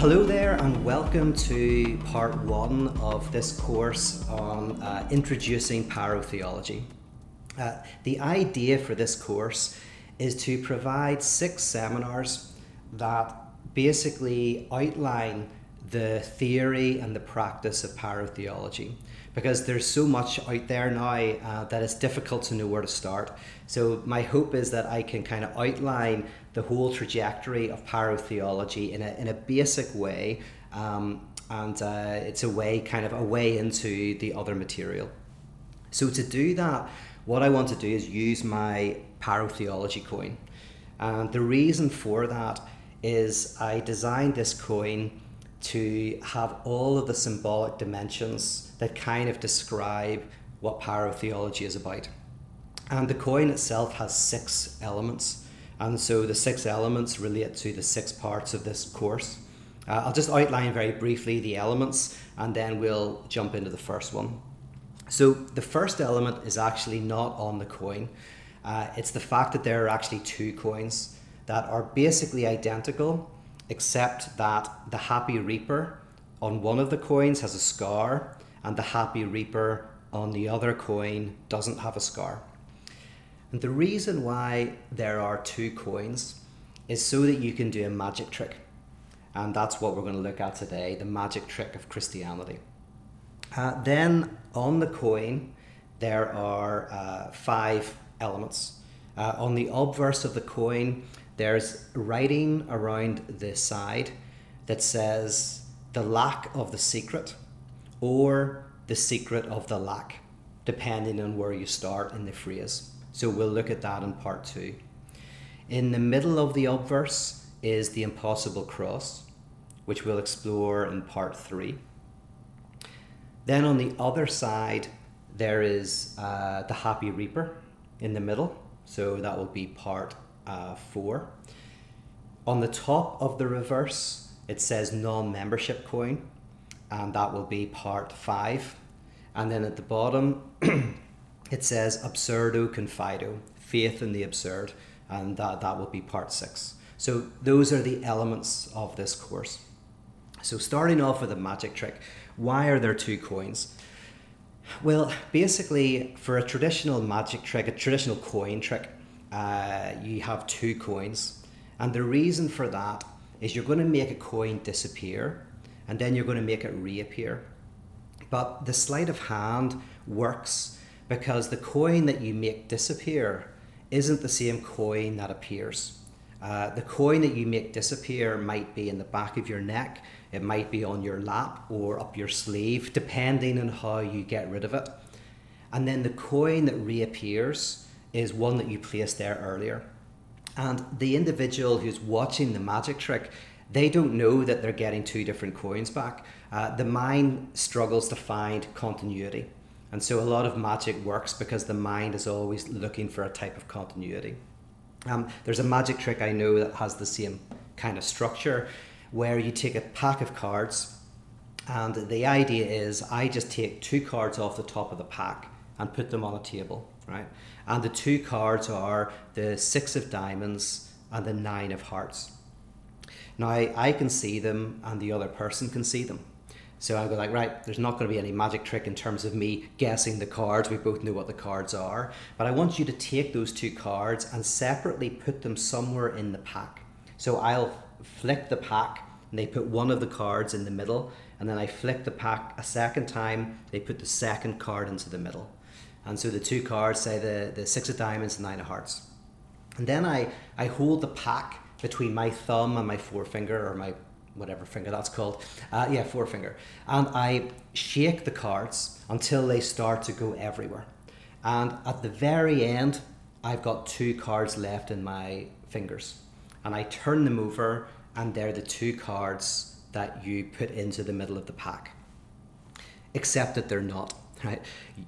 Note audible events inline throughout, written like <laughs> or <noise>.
Hello there, and welcome to part one of this course on uh, introducing pyrotheology. Uh, the idea for this course is to provide six seminars that basically outline the theory and the practice of pyrotheology because there's so much out there now uh, that it's difficult to know where to start. So, my hope is that I can kind of outline the whole trajectory of pyrotheology in a, in a basic way, um, and uh, it's a way, kind of a way into the other material. So, to do that, what I want to do is use my pyrotheology coin. And the reason for that is I designed this coin to have all of the symbolic dimensions that kind of describe what pyrotheology is about. And the coin itself has six elements. And so the six elements relate to the six parts of this course. Uh, I'll just outline very briefly the elements and then we'll jump into the first one. So the first element is actually not on the coin. Uh, it's the fact that there are actually two coins that are basically identical except that the Happy Reaper on one of the coins has a scar and the Happy Reaper on the other coin doesn't have a scar. And the reason why there are two coins is so that you can do a magic trick. And that's what we're going to look at today the magic trick of Christianity. Uh, then on the coin, there are uh, five elements. Uh, on the obverse of the coin, there's writing around the side that says the lack of the secret or the secret of the lack, depending on where you start in the phrase. So we'll look at that in part two. In the middle of the obverse is the impossible cross, which we'll explore in part three. Then on the other side, there is uh, the happy reaper in the middle. So that will be part uh, 4. On the top of the reverse, it says non membership coin, and that will be part 5. And then at the bottom, <clears throat> it says absurdo confido, faith in the absurd, and that, that will be part 6. So those are the elements of this course. So starting off with a magic trick, why are there two coins? Well, basically, for a traditional magic trick, a traditional coin trick, uh, you have two coins. And the reason for that is you're going to make a coin disappear and then you're going to make it reappear. But the sleight of hand works because the coin that you make disappear isn't the same coin that appears. Uh, the coin that you make disappear might be in the back of your neck, it might be on your lap or up your sleeve, depending on how you get rid of it. And then the coin that reappears is one that you placed there earlier. And the individual who's watching the magic trick, they don't know that they're getting two different coins back. Uh, the mind struggles to find continuity. And so a lot of magic works because the mind is always looking for a type of continuity. Um, there's a magic trick I know that has the same kind of structure where you take a pack of cards and the idea is I just take two cards off the top of the pack and put them on a table, right? And the two cards are the six of diamonds and the nine of hearts. Now I can see them and the other person can see them. So I go like, right, there's not going to be any magic trick in terms of me guessing the cards. We both know what the cards are. But I want you to take those two cards and separately put them somewhere in the pack. So I'll flick the pack and they put one of the cards in the middle. And then I flick the pack a second time, they put the second card into the middle. And so the two cards say the, the six of diamonds and nine of hearts. And then I, I hold the pack between my thumb and my forefinger, or my whatever finger that's called. Uh, yeah, forefinger. And I shake the cards until they start to go everywhere. And at the very end, I've got two cards left in my fingers. And I turn them over, and they're the two cards that you put into the middle of the pack. Except that they're not right?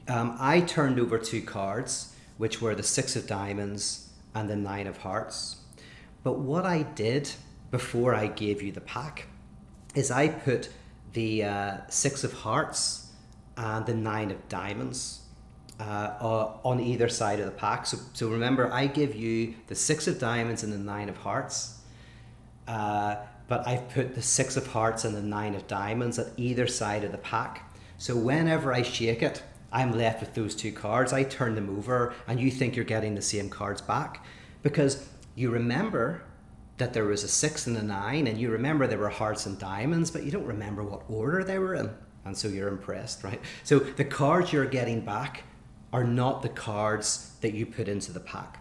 Um, I turned over two cards, which were the six of diamonds and the nine of hearts. But what I did before I gave you the pack is I put the uh, six of hearts and the nine of diamonds uh, on either side of the pack. So, so remember, I give you the six of diamonds and the nine of hearts. Uh, but I've put the six of hearts and the nine of diamonds at either side of the pack. So whenever I shake it, I'm left with those two cards. I turn them over, and you think you're getting the same cards back because you remember that there was a six and a nine, and you remember there were hearts and diamonds, but you don't remember what order they were in. And so you're impressed, right? So the cards you're getting back are not the cards that you put into the pack.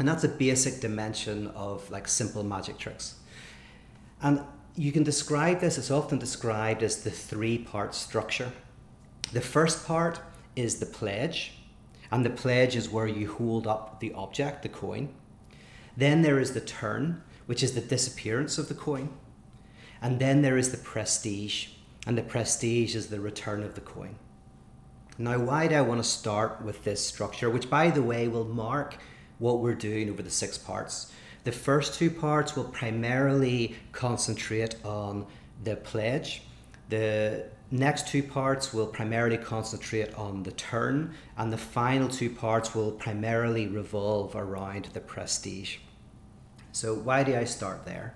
And that's a basic dimension of like simple magic tricks. And you can describe this, it's often described as the three part structure. The first part is the pledge, and the pledge is where you hold up the object, the coin. Then there is the turn, which is the disappearance of the coin. And then there is the prestige, and the prestige is the return of the coin. Now, why do I want to start with this structure, which, by the way, will mark what we're doing over the six parts? The first two parts will primarily concentrate on the pledge. The next two parts will primarily concentrate on the turn, and the final two parts will primarily revolve around the prestige. So, why do I start there?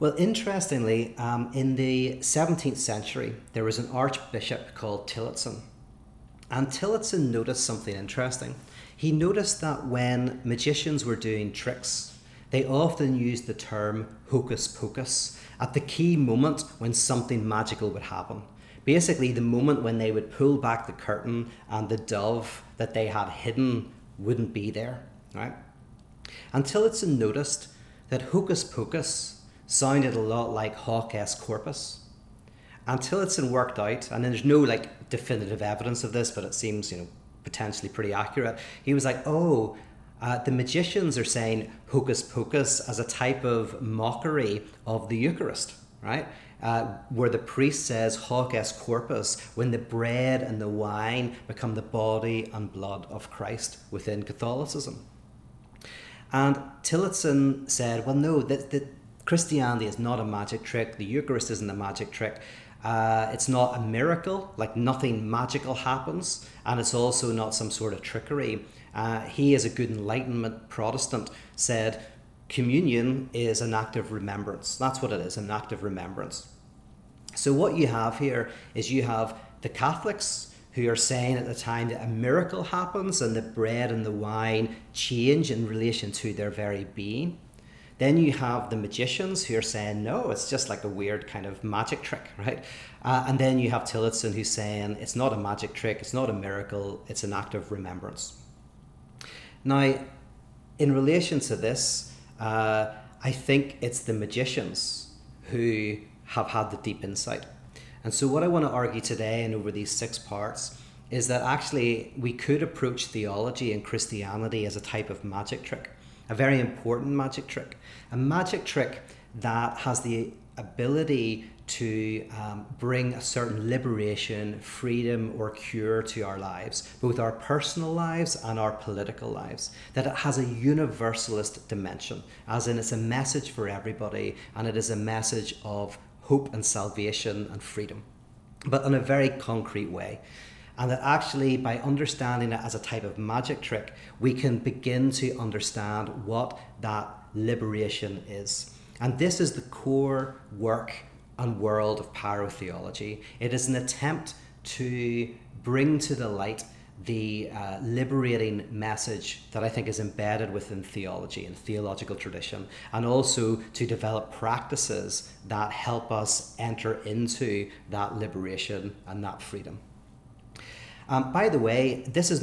Well, interestingly, um, in the 17th century, there was an archbishop called Tillotson. And Tillotson noticed something interesting. He noticed that when magicians were doing tricks, they often used the term hocus pocus at the key moment when something magical would happen. Basically, the moment when they would pull back the curtain and the dove that they had hidden wouldn't be there, right? Tillotson noticed that hocus pocus sounded a lot like hoc est corpus. And Tillotson worked out, and then there's no like definitive evidence of this, but it seems, you know, potentially pretty accurate. He was like, oh, uh, the magicians are saying hocus pocus as a type of mockery of the Eucharist, right? Uh, where the priest says hoc est corpus when the bread and the wine become the body and blood of Christ within Catholicism. And Tillotson said, well, no, that, that Christianity is not a magic trick. The Eucharist isn't a magic trick. Uh, it's not a miracle, like nothing magical happens, and it's also not some sort of trickery. Uh, he, as a good Enlightenment Protestant, said communion is an act of remembrance. That's what it is, an act of remembrance. So, what you have here is you have the Catholics who are saying at the time that a miracle happens and the bread and the wine change in relation to their very being. Then you have the magicians who are saying, no, it's just like a weird kind of magic trick, <laughs> right? Uh, and then you have Tillotson who's saying, it's not a magic trick, it's not a miracle, it's an act of remembrance. Now, in relation to this, uh, I think it's the magicians who have had the deep insight. And so, what I want to argue today and over these six parts is that actually we could approach theology and Christianity as a type of magic trick, a very important magic trick, a magic trick that has the ability to um, bring a certain liberation, freedom, or cure to our lives, both our personal lives and our political lives. That it has a universalist dimension, as in it's a message for everybody, and it is a message of hope and salvation and freedom, but in a very concrete way. And that actually, by understanding it as a type of magic trick, we can begin to understand what that liberation is. And this is the core work and world of pyrotheology. It is an attempt to bring to the light the uh, liberating message that I think is embedded within theology and theological tradition, and also to develop practices that help us enter into that liberation and that freedom. Um, by the way, this is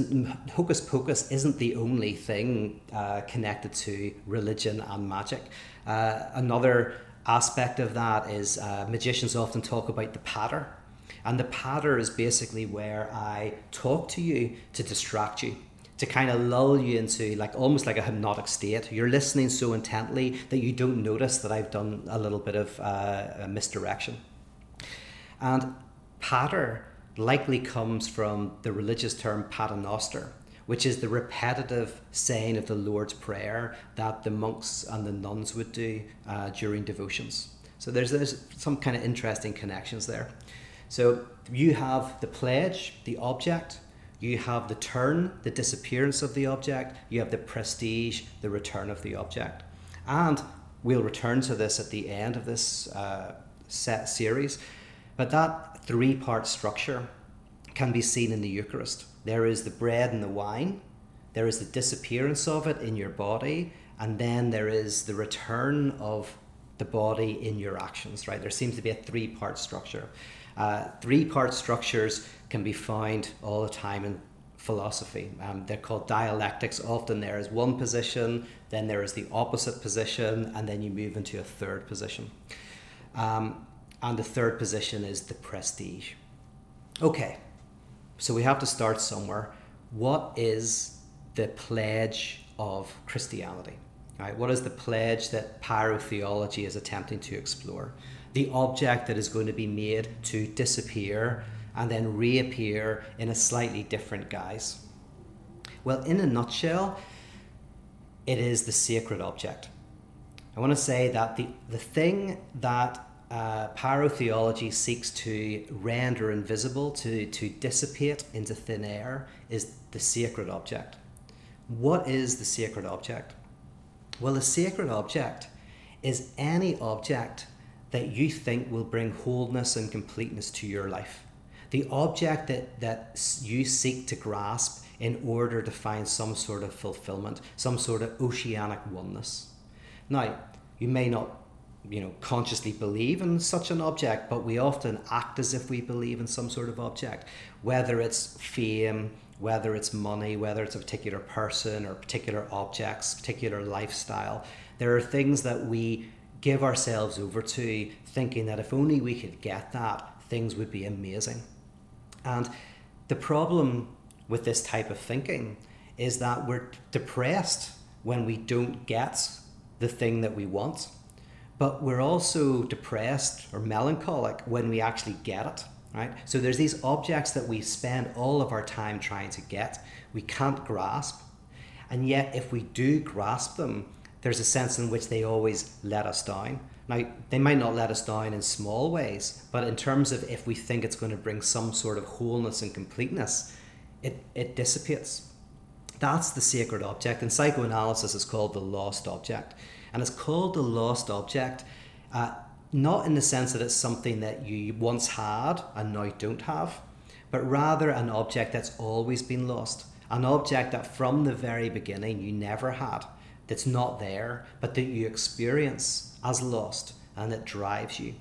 hocus pocus isn't the only thing uh, connected to religion and magic. Uh, another aspect of that is uh, magicians often talk about the patter and the patter is basically where I talk to you to distract you, to kind of lull you into like almost like a hypnotic state. You're listening so intently that you don't notice that I've done a little bit of uh, misdirection. And patter likely comes from the religious term paternoster, which is the repetitive saying of the Lord's Prayer that the monks and the nuns would do uh, during devotions. So there's, there's some kind of interesting connections there. So you have the pledge, the object, you have the turn, the disappearance of the object, you have the prestige, the return of the object. And We'll return to this at the end of this uh, set series. But that three part structure can be seen in the Eucharist. There is the bread and the wine, there is the disappearance of it in your body, and then there is the return of the body in your actions, right? There seems to be a three part structure. Uh, three part structures can be found all the time in philosophy. Um, they're called dialectics. Often there is one position, then there is the opposite position, and then you move into a third position. Um, and the third position is the prestige. Okay, so we have to start somewhere. What is the pledge of Christianity? Right? What is the pledge that pyrotheology is attempting to explore? The object that is going to be made to disappear and then reappear in a slightly different guise? Well, in a nutshell, it is the sacred object. I want to say that the, the thing that uh, pyrotheology seeks to render invisible, to, to dissipate into thin air, is the sacred object. What is the sacred object? Well, the sacred object is any object that you think will bring wholeness and completeness to your life the object that, that you seek to grasp in order to find some sort of fulfillment, some sort of oceanic oneness. Now, you may not you know consciously believe in such an object but we often act as if we believe in some sort of object whether it's fame whether it's money whether it's a particular person or particular objects particular lifestyle. There are things that we give ourselves over to thinking that if only we could get that things would be amazing. And the problem with this type of thinking is that we're depressed when we don't get the thing that we want, but we're also depressed or melancholic when we actually get it. Right? So there's these objects that we spend all of our time trying to get, we can't grasp, and yet if we do grasp them, there's a sense in which they always let us down. Now, they might not let us down in small ways, but in terms of if we think it's going to bring some sort of wholeness and completeness, it, it dissipates. That's the sacred object. And psychoanalysis is called the lost object. And it's called the lost object uh, not in the sense that it's something that you once had and now don't have, but rather an object that's always been lost. An object that from the very beginning you never had, that's not there, but that you experience as lost and it drives you.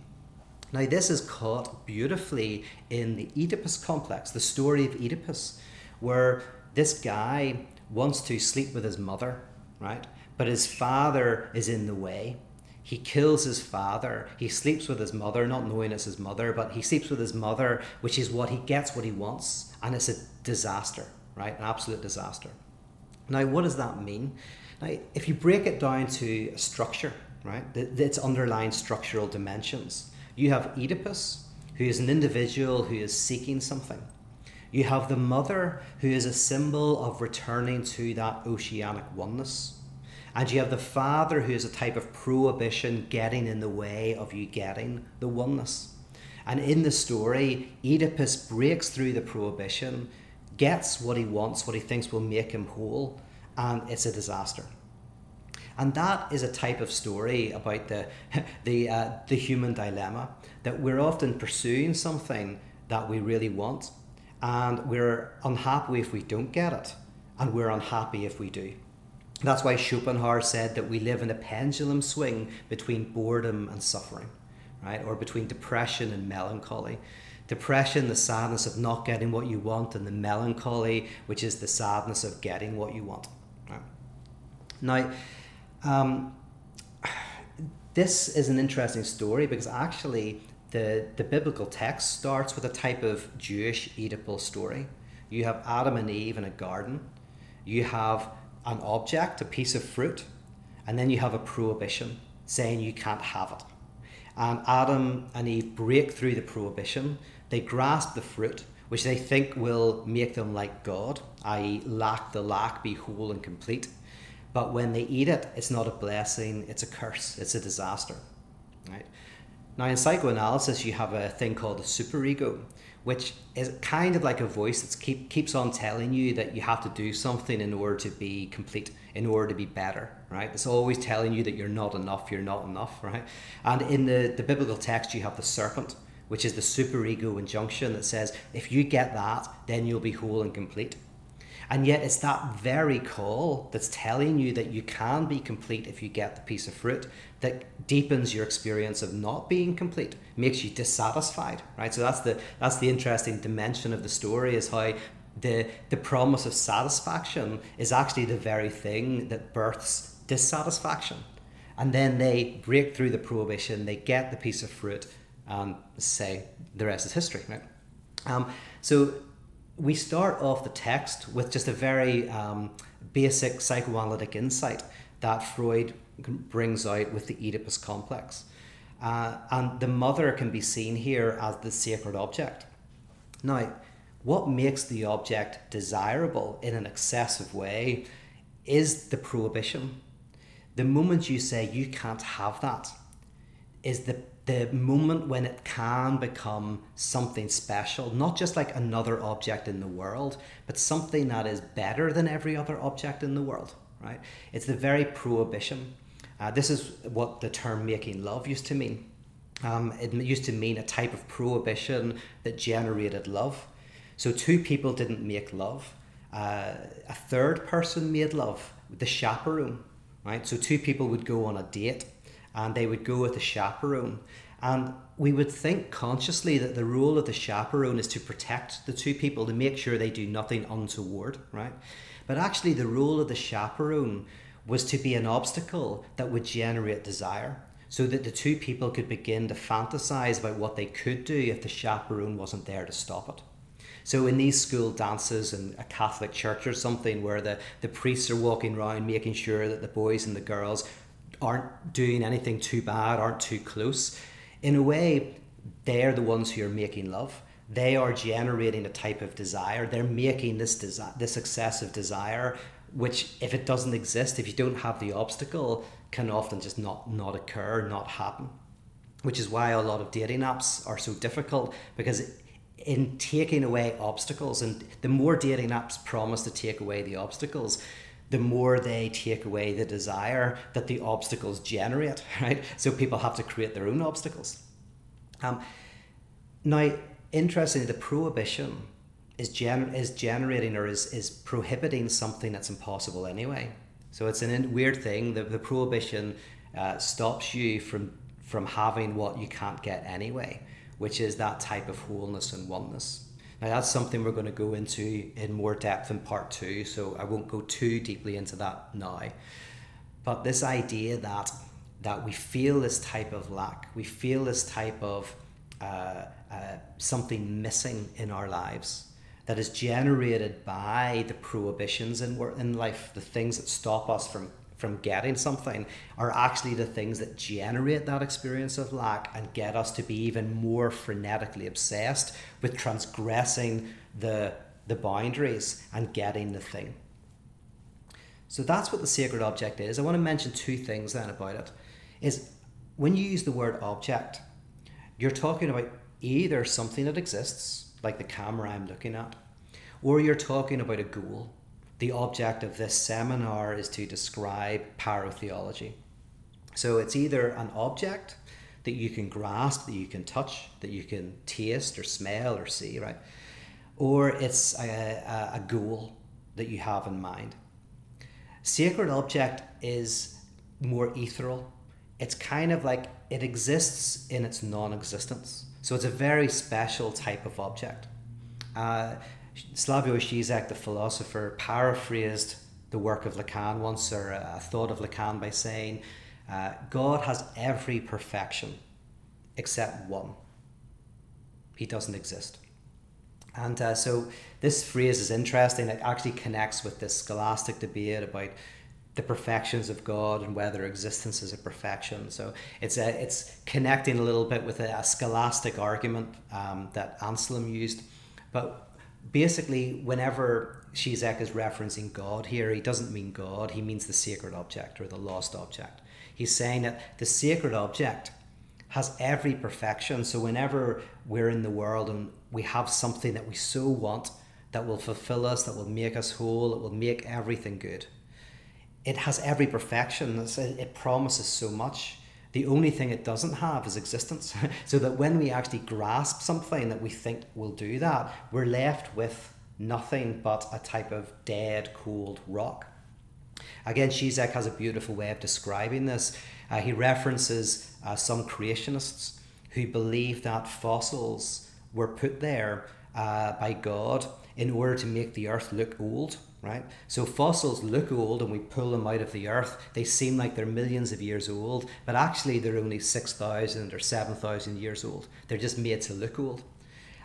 Now, this is caught beautifully in the Oedipus complex, the story of Oedipus, where this guy wants to sleep with his mother, right? But his father is in the way. He kills his father. He sleeps with his mother, not knowing it's his mother, but he sleeps with his mother, which is what he gets what he wants. And it's a disaster, right? An absolute disaster. Now, what does that mean? Now, if you break it down to a structure, right? Its underlying structural dimensions. You have Oedipus, who is an individual who is seeking something. You have the mother, who is a symbol of returning to that oceanic oneness. And you have the father, who is a type of prohibition getting in the way of you getting the oneness. And in the story, Oedipus breaks through the prohibition, gets what he wants, what he thinks will make him whole, and it's a disaster. And that is a type of story about the, <laughs> the, uh, the human dilemma that we're often pursuing something that we really want, and we're unhappy if we don't get it, and we're unhappy if we do. That's why Schopenhauer said that we live in a pendulum swing between boredom and suffering, right? Or between depression and melancholy. Depression, the sadness of not getting what you want, and the melancholy, which is the sadness of getting what you want. Right? Now, um, this is an interesting story because actually the, the biblical text starts with a type of Jewish Oedipal story. You have Adam and Eve in a garden, you have an object, a piece of fruit, and then you have a prohibition saying you can't have it. And Adam and Eve break through the prohibition, they grasp the fruit, which they think will make them like God, i.e., lack the lack, be whole and complete. But when they eat it, it's not a blessing, it's a curse, it's a disaster. Right? Now, in psychoanalysis, you have a thing called the superego, which is kind of like a voice that keep, keeps on telling you that you have to do something in order to be complete, in order to be better, right? It's always telling you that you're not enough, you're not enough, right? And in the, the biblical text, you have the serpent, which is the superego injunction that says, if you get that, then you'll be whole and complete. And yet, it's that very call that's telling you that you can be complete if you get the piece of fruit that deepens your experience of not being complete, makes you dissatisfied, right? So that's the that's the interesting dimension of the story is how the the promise of satisfaction is actually the very thing that births dissatisfaction. And then they break through the prohibition, they get the piece of fruit, and say the rest is history, right? Um, so we start off the text with just a very um, basic psychoanalytic insight that Freud brings out with the Oedipus complex. Uh, and the mother can be seen here as the sacred object. Now, what makes the object desirable in an excessive way is the prohibition. The moment you say you can't have that is the the moment when it can become something special, not just like another object in the world, but something that is better than every other object in the world, right? It's the very prohibition. Uh, this is what the term making love used to mean. Um, it used to mean a type of prohibition that generated love. So two people didn't make love. Uh, a third person made love, the chaperone, right? So two people would go on a date and they would go with a chaperone. And we would think consciously that the role of the chaperone is to protect the two people, to make sure they do nothing untoward, right? But actually, the role of the chaperone was to be an obstacle that would generate desire so that the two people could begin to fantasize about what they could do if the chaperone wasn't there to stop it. So in these school dances in a Catholic church or something where the, the priests are walking around making sure that the boys and the girls aren't doing anything too bad, aren't too close. In a way, they're the ones who are making love. They are generating a type of desire. They're making this desire, this excessive desire, which, if it doesn't exist, if you don't have the obstacle, can often just not not occur, not happen. Which is why a lot of dating apps are so difficult because in taking away obstacles, and the more dating apps promise to take away the obstacles, the more they take away the desire that the obstacles generate, <laughs> right? So people have to create their own obstacles. Um, now, interestingly, the prohibition is, gener- is generating or is, is prohibiting something that's impossible anyway. So it's a weird thing. The, the prohibition uh, stops you from, from having what you can't get anyway, which is that type of wholeness and oneness. Now, that's something we're going to go into in more depth in part two, so I won't go too deeply into that now. But this idea that that we feel this type of lack, we feel this type of uh, uh, something missing in our lives that is generated by the prohibitions in, in life, the things that stop us from from getting something are actually the things that generate that experience of lack and get us to be even more frenetically obsessed with transgressing the, the boundaries and getting the thing. So that's what the sacred object is. I want to mention two things then about it. Is when you use the word object, you're talking about either something that exists, like the camera I'm looking at, or you're talking about a goal the object of this seminar is to describe pyrotheology. So it's either an object that you can grasp, that you can touch, that you can taste or smell or see, right? Or it's a, a, goal that you have in mind. Sacred object is more ethereal. It's kind of like it exists in its non existence. So it's a very special type of object. Uh, Slavoj Žižek, the philosopher, paraphrased the work of Lacan once, or a thought of Lacan, by saying, uh, God has every perfection except one. He doesn't exist. And uh, so this phrase is interesting. It actually connects with this scholastic debate about the perfections of God and whether existence is a perfection. So it's a, it's connecting a little bit with a, a scholastic argument um, that Anselm used. But basically, whenever Žižek is referencing God here, he doesn't mean God, he means the sacred object or the lost object. He's saying that the sacred object has every perfection. So whenever we're in the world and we have something that we so want that will fulfill us, that will make us whole, it will make everything good. It has every perfection. It promises so much. The only thing it doesn't have is existence. <laughs> so that when we actually grasp something that we think will do that, we're left with nothing but a type of dead, cold rock. Again, Zizek has a beautiful way of describing this. Uh, he references uh, some creationists who believe that fossils were put there uh, by God in order to make the earth look old right? So fossils look old and we pull them out of the earth. They seem like they're millions of years old, but actually they're only 6,000 or 7,000 years old. They're just made to look old.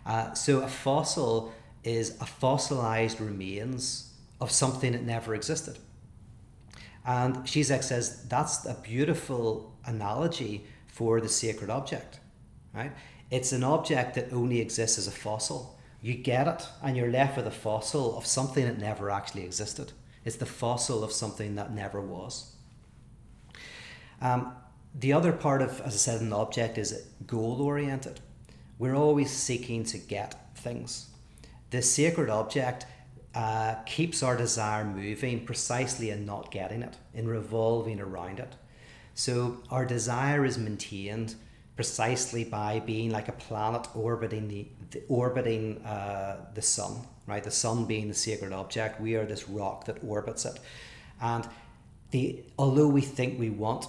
Uh, so a fossil is a fossilized remains of something that never existed. And Zizek says that's a beautiful analogy for the sacred object, right? It's an object that only exists as a fossil you get it and you're left with a fossil of something that never actually existed. It's the fossil of something that never was. Um, the other part of, as I said, an object is goal oriented. We're always seeking to get things. The sacred object uh, keeps our desire moving precisely in not getting it, in revolving around it. So our desire is maintained precisely by being like a planet orbiting the, orbiting uh, the sun, right? The sun being the sacred object, we are this rock that orbits it, and the although we think we want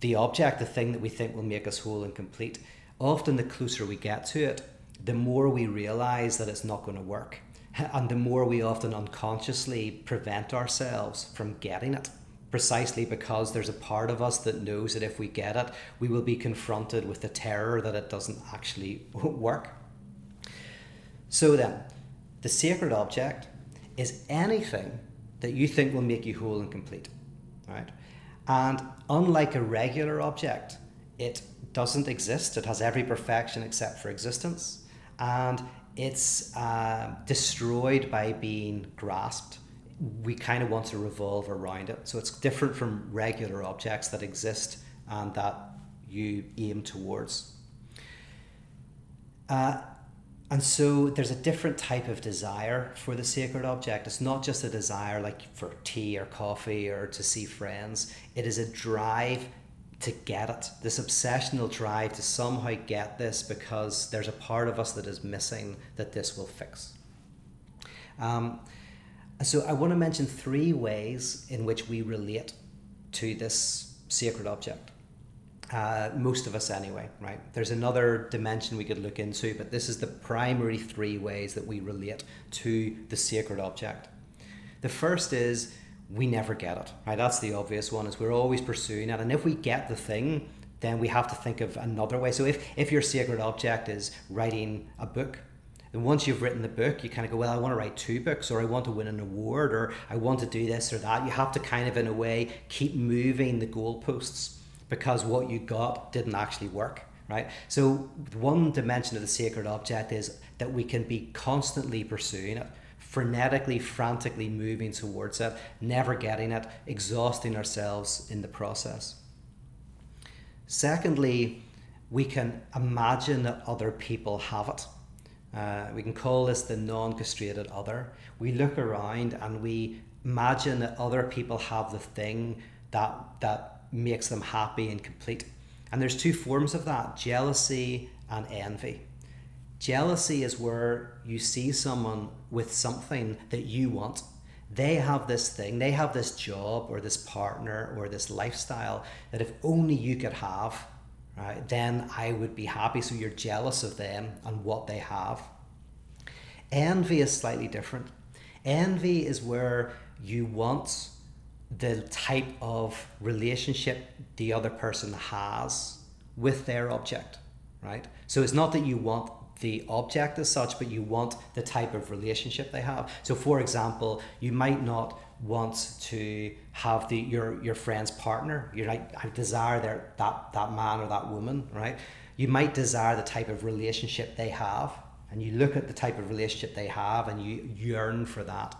the object, the thing that we think will make us whole and complete, often the closer we get to it, the more we realize that it's not going to work, <laughs> and the more we often unconsciously prevent ourselves from getting it precisely because there's a part of us that knows that if we get it, we will be confronted with the terror that it doesn't actually <laughs> work. So then, the sacred object is anything that you think will make you whole and complete, right? And unlike a regular object, it doesn't exist. It has every perfection except for existence, and it's uh, destroyed by being grasped we kind of want to revolve around it. So it's different from regular objects that exist and that you aim towards. Uh, and so there's a different type of desire for the sacred object. It's not just a desire like for tea or coffee or to see friends, it is a drive to get it, this obsessional drive to somehow get this because there's a part of us that is missing that this will fix. Um, so I want to mention three ways in which we relate to this sacred object. Uh, most of us, anyway, right? There's another dimension we could look into, but this is the primary three ways that we relate to the sacred object. The first is we never get it, right? That's the obvious one, is we're always pursuing it. And if we get the thing, then we have to think of another way. So if, if your sacred object is writing a book, and once you've written the book, you kind of go, well, I want to write two books, or I want to win an award, or I want to do this or that. You have to kind of, in a way, keep moving the goalposts because what you got didn't actually work, right? So, one dimension of the sacred object is that we can be constantly pursuing it, frenetically, frantically moving towards it, never getting it, exhausting ourselves in the process. Secondly, we can imagine that other people have it uh, we can call this the non castrated other. We look around and we imagine that other people have the thing that, that makes them happy and complete. And there's two forms of that jealousy and envy. Jealousy is where you see someone with something that you want. They have this thing, they have this job or this partner or this lifestyle that if only you could have, right, then I would be happy. So you're jealous of them and what they have. Envy is slightly different. Envy is where you want the type of relationship the other person has with their object, right? So it's not that you want the object as such, but you want the type of relationship they have. So, for example, you might not want to have the your your friend's partner. You're like, I desire their that that man or that woman, right? You might desire the type of relationship they have, and you look at the type of relationship they have, and you yearn for that.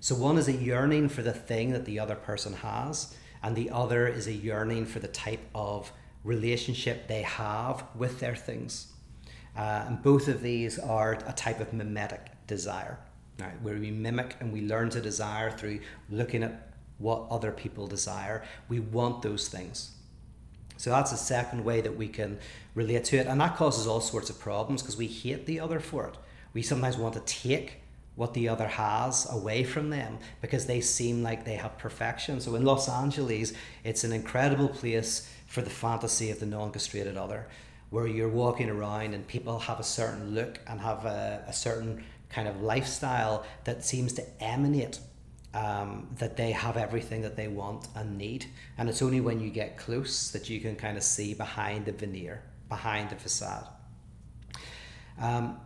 So one is a yearning for the thing that the other person has, and the other is a yearning for the type of relationship they have with their things. Uh, and both of these are a type of mimetic desire, right? Where we mimic and we learn to desire through looking at what other people desire. We want those things. So that's the second way that we can relate to it. And that causes all sorts of problems because we hate the other for it. We sometimes want to take what the other has away from them because they seem like they have perfection. So in Los Angeles, it's an incredible place for the fantasy of the non castrated other, where you're walking around and people have a certain look and have a, a certain kind of lifestyle that seems to emanate um, that they have everything that they want and need. And it's only when you get close that you can kind of see behind the veneer, behind the facade. Um,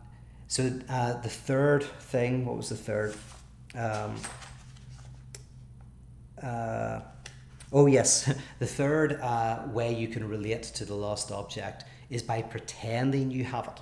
so uh, the third thing, what was the third? Um, uh, oh yes, <laughs> the third uh, way you can relate to the lost object is by pretending you have it.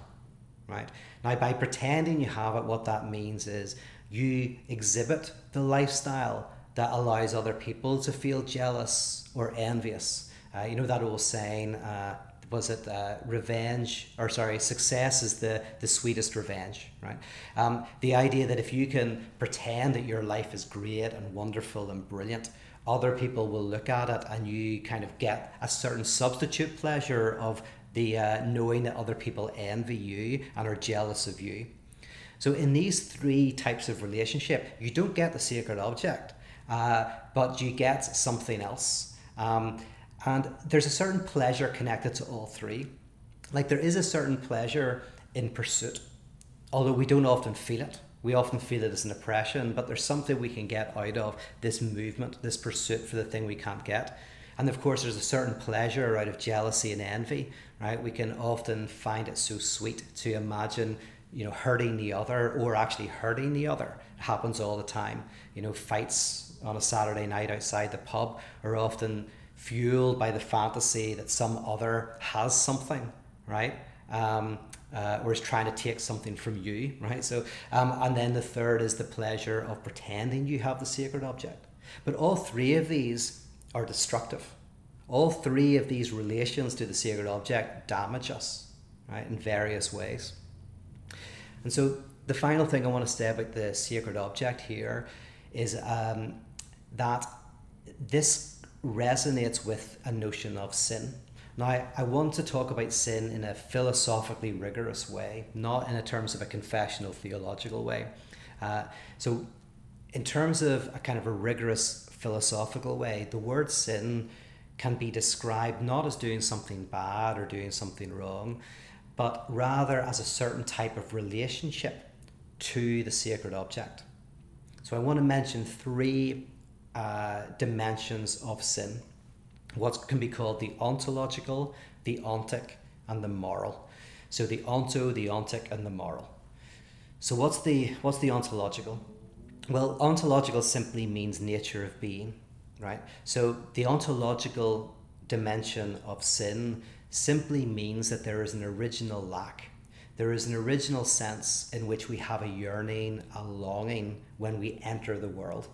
Right now, by pretending you have it, what that means is you exhibit the lifestyle that allows other people to feel jealous or envious. Uh, you know that old saying, uh, was it uh, revenge or sorry success is the the sweetest revenge right? Um, the idea that if you can pretend that your life is great and wonderful and brilliant other people will look at it and you kind of get a certain substitute pleasure of the uh, knowing that other people envy you and are jealous of you. So in these three types of relationship you don't get the sacred object uh, but you get something else. Um, and there's a certain pleasure connected to all three. Like there is a certain pleasure in pursuit, although we don't often feel it. We often feel it as an oppression, but there's something we can get out of this movement, this pursuit for the thing we can't get. And of course, there's a certain pleasure out of jealousy and envy, right? We can often find it so sweet to imagine, you know, hurting the other or actually hurting the other. It happens all the time. You know, fights on a Saturday night outside the pub are often fueled by the fantasy that some other has something, right? Um, uh, or is trying to take something from you, right? So, um, and then the third is the pleasure of pretending you have the sacred object. But all three of these are destructive. All three of these relations to the sacred object damage us, right, in various ways. And so, the final thing I want to say about the sacred object here is um, that this resonates with a notion of sin. Now, I want to talk about sin in a philosophically rigorous way, not in a terms of a confessional theological way. Uh, so, in terms of a kind of a rigorous philosophical way, the word sin can be described not as doing something bad or doing something wrong, but rather as a certain type of relationship to the sacred object. So, I want to mention three uh, dimensions of sin what can be called the ontological, the ontic, and the moral. So the onto, the ontic, and the moral. So what's the what's the ontological? Well, ontological simply means nature of being, right? So the ontological dimension of sin simply means that there is an original lack. There is an original sense in which we have a yearning, a longing when we enter the world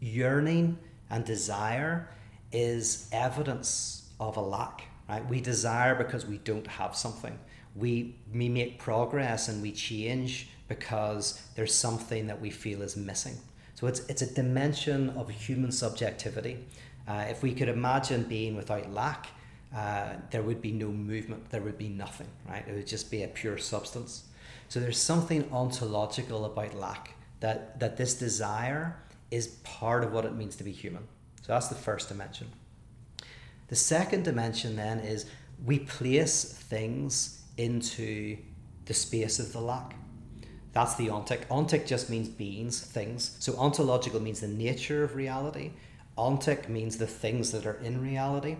yearning and desire is evidence of a lack, right? We desire because we don't have something. We, we make progress and we change because there's something that we feel is missing. So it's, it's a dimension of human subjectivity. Uh, if we could imagine being without lack, uh, there would be no movement, there would be nothing, right? It would just be a pure substance. So there's something ontological about lack that, that this desire is part of what it means to be human. So that's the first dimension. The second dimension then is we place things into the space of the lack. That's the ontic. Ontic just means beings, things. So ontological means the nature of reality. Ontic means the things that are in reality.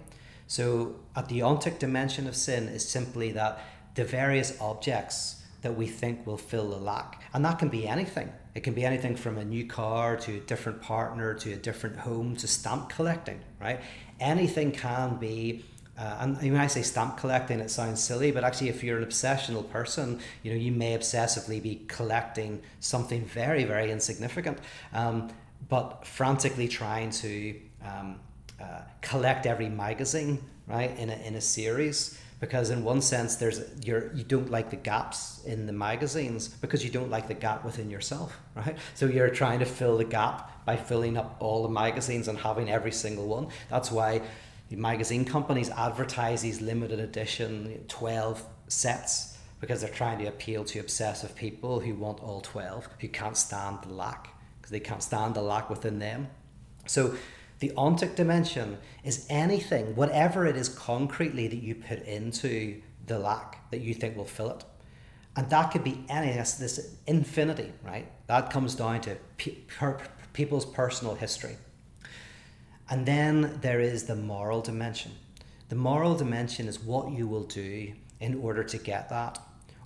So at the ontic dimension of sin is simply that the various objects that we think will fill the lack. And that can be anything. It can be anything from a new car to a different partner to a different home to stamp collecting, right? Anything can be. Uh, and when I say stamp collecting, it sounds silly, but actually, if you're an obsessional person, you know you may obsessively be collecting something very, very insignificant, um, but frantically trying to um, uh, collect every magazine, right, in a, in a series. Because in one sense, there's you're you don't like the gaps in the magazines because you don't like the gap within yourself, right? So you're trying to fill the gap by filling up all the magazines and having every single one. That's why magazine companies advertise these limited edition 12 sets because they're trying to appeal to obsessive people who want all 12, who can't stand the lack, because they can't stand the lack within them. So the ontic dimension is anything, whatever it is concretely that you put into the lack that you think will fill it. And that could be any, this, this infinity, right? That comes down to pe- per, people's personal history. And then there is the moral dimension. The moral dimension is what you will do in order to get that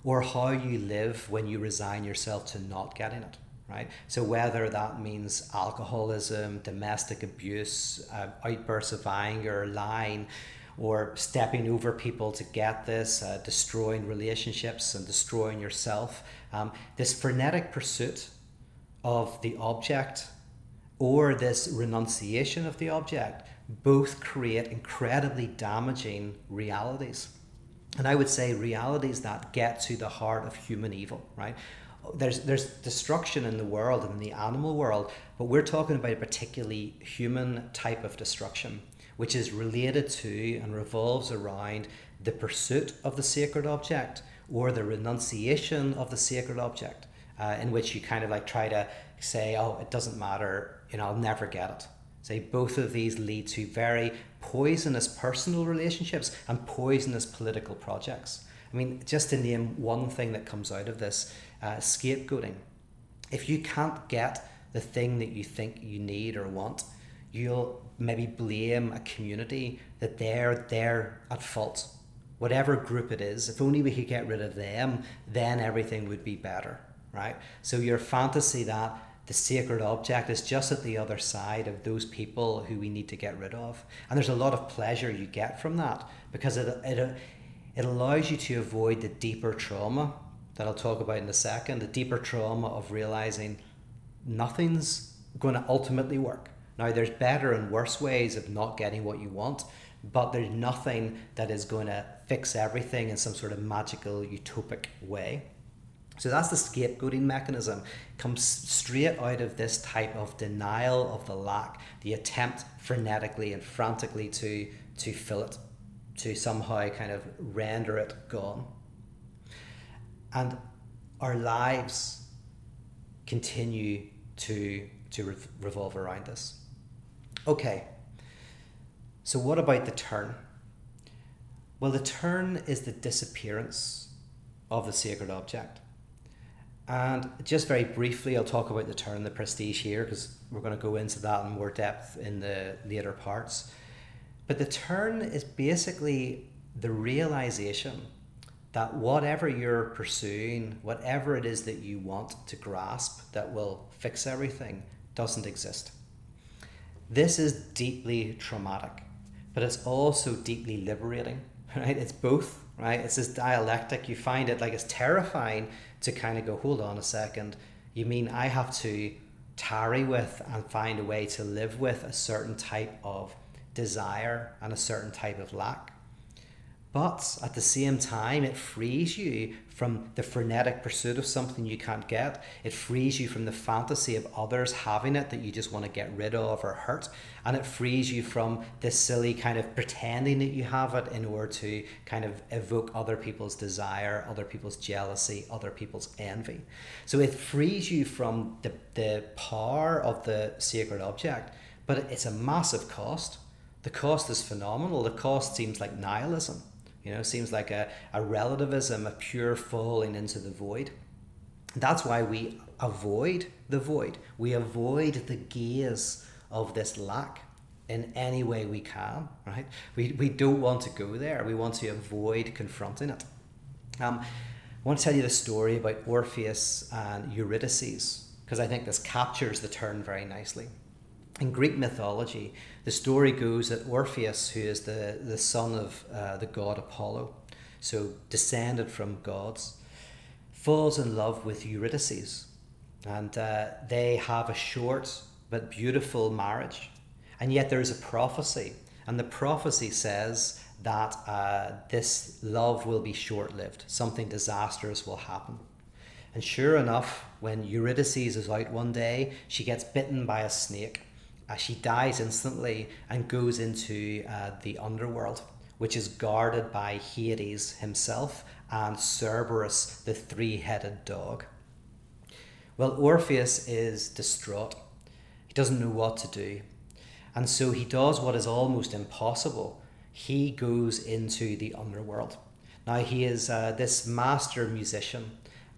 or how you live when you resign yourself to not getting it right so whether that means alcoholism domestic abuse uh, outbursts of anger lying or stepping over people to get this uh, destroying relationships and destroying yourself um, this frenetic pursuit of the object or this renunciation of the object both create incredibly damaging realities and I would say realities that get to the heart of human evil, right? There's there's destruction in the world and in the animal world, but we're talking about a particularly human type of destruction, which is related to and revolves around the pursuit of the sacred object or the renunciation of the sacred object, uh, in which you kind of like try to say, oh, it doesn't matter, you know, I'll never get it. Say both of these lead to very poisonous personal relationships and poisonous political projects. I mean, just to name one thing that comes out of this uh, scapegoating. If you can't get the thing that you think you need or want, you'll maybe blame a community that they're they're at fault. Whatever group it is, if only we could get rid of them, then everything would be better, right? So your fantasy that the sacred object is just at the other side of those people who we need to get rid of. And there's a lot of pleasure you get from that because it, it, it allows you to avoid the deeper trauma that I'll talk about in a second the deeper trauma of realizing nothing's going to ultimately work. Now, there's better and worse ways of not getting what you want, but there's nothing that is going to fix everything in some sort of magical, utopic way. So that's the scapegoating mechanism. Comes straight out of this type of denial of the lack, the attempt frenetically and frantically to to fill it, to somehow kind of render it gone. And our lives continue to to revolve around this. Okay. So what about the turn? Well, the turn is the disappearance of the sacred object. And just very briefly, I'll talk about the turn the prestige here because we're going to go into that in more depth in the later parts. But the turn is basically the realization that whatever you're pursuing, whatever it is that you want to grasp that will fix everything, doesn't exist. This is deeply traumatic, but it's also deeply liberating, <laughs> right? It's both, right? It's this dialectic. You find it like it's terrifying to kind of go, hold on a second, you mean I have to tarry with and find a way to live with a certain type of desire and a certain type of lack? But at the same time, it frees you from the frenetic pursuit of something you can't get. It frees you from the fantasy of others having it that you just want to get rid of or hurt. And it frees you from this silly kind of pretending that you have it in order to kind of evoke other people's desire, other people's jealousy, other people's envy. So it frees you from the, the power of the sacred object, but it's a massive cost. The cost is phenomenal. The cost seems like nihilism you know, seems like a, a relativism, a pure falling into the void. That's why we avoid the void. We avoid the gaze of this lack in any way we can, right? We, we don't want to go there. We want to avoid confronting it. Um, I want to tell you the story about Orpheus and Eurydice because I think this captures the turn very nicely. In Greek mythology, the story goes that Orpheus, who is the, the son of uh, the god Apollo, so descended from gods, falls in love with Eurydice. And uh, they have a short but beautiful marriage. And yet there is a prophecy, and the prophecy says that uh, this love will be short lived, something disastrous will happen. And sure enough, when Eurydice is out one day, she gets bitten by a snake. Uh, she dies instantly and goes into uh, the underworld, which is guarded by Hades himself and Cerberus, the three headed dog. Well, Orpheus is distraught. He doesn't know what to do. And so he does what is almost impossible. He goes into the underworld. Now, he is uh, this master musician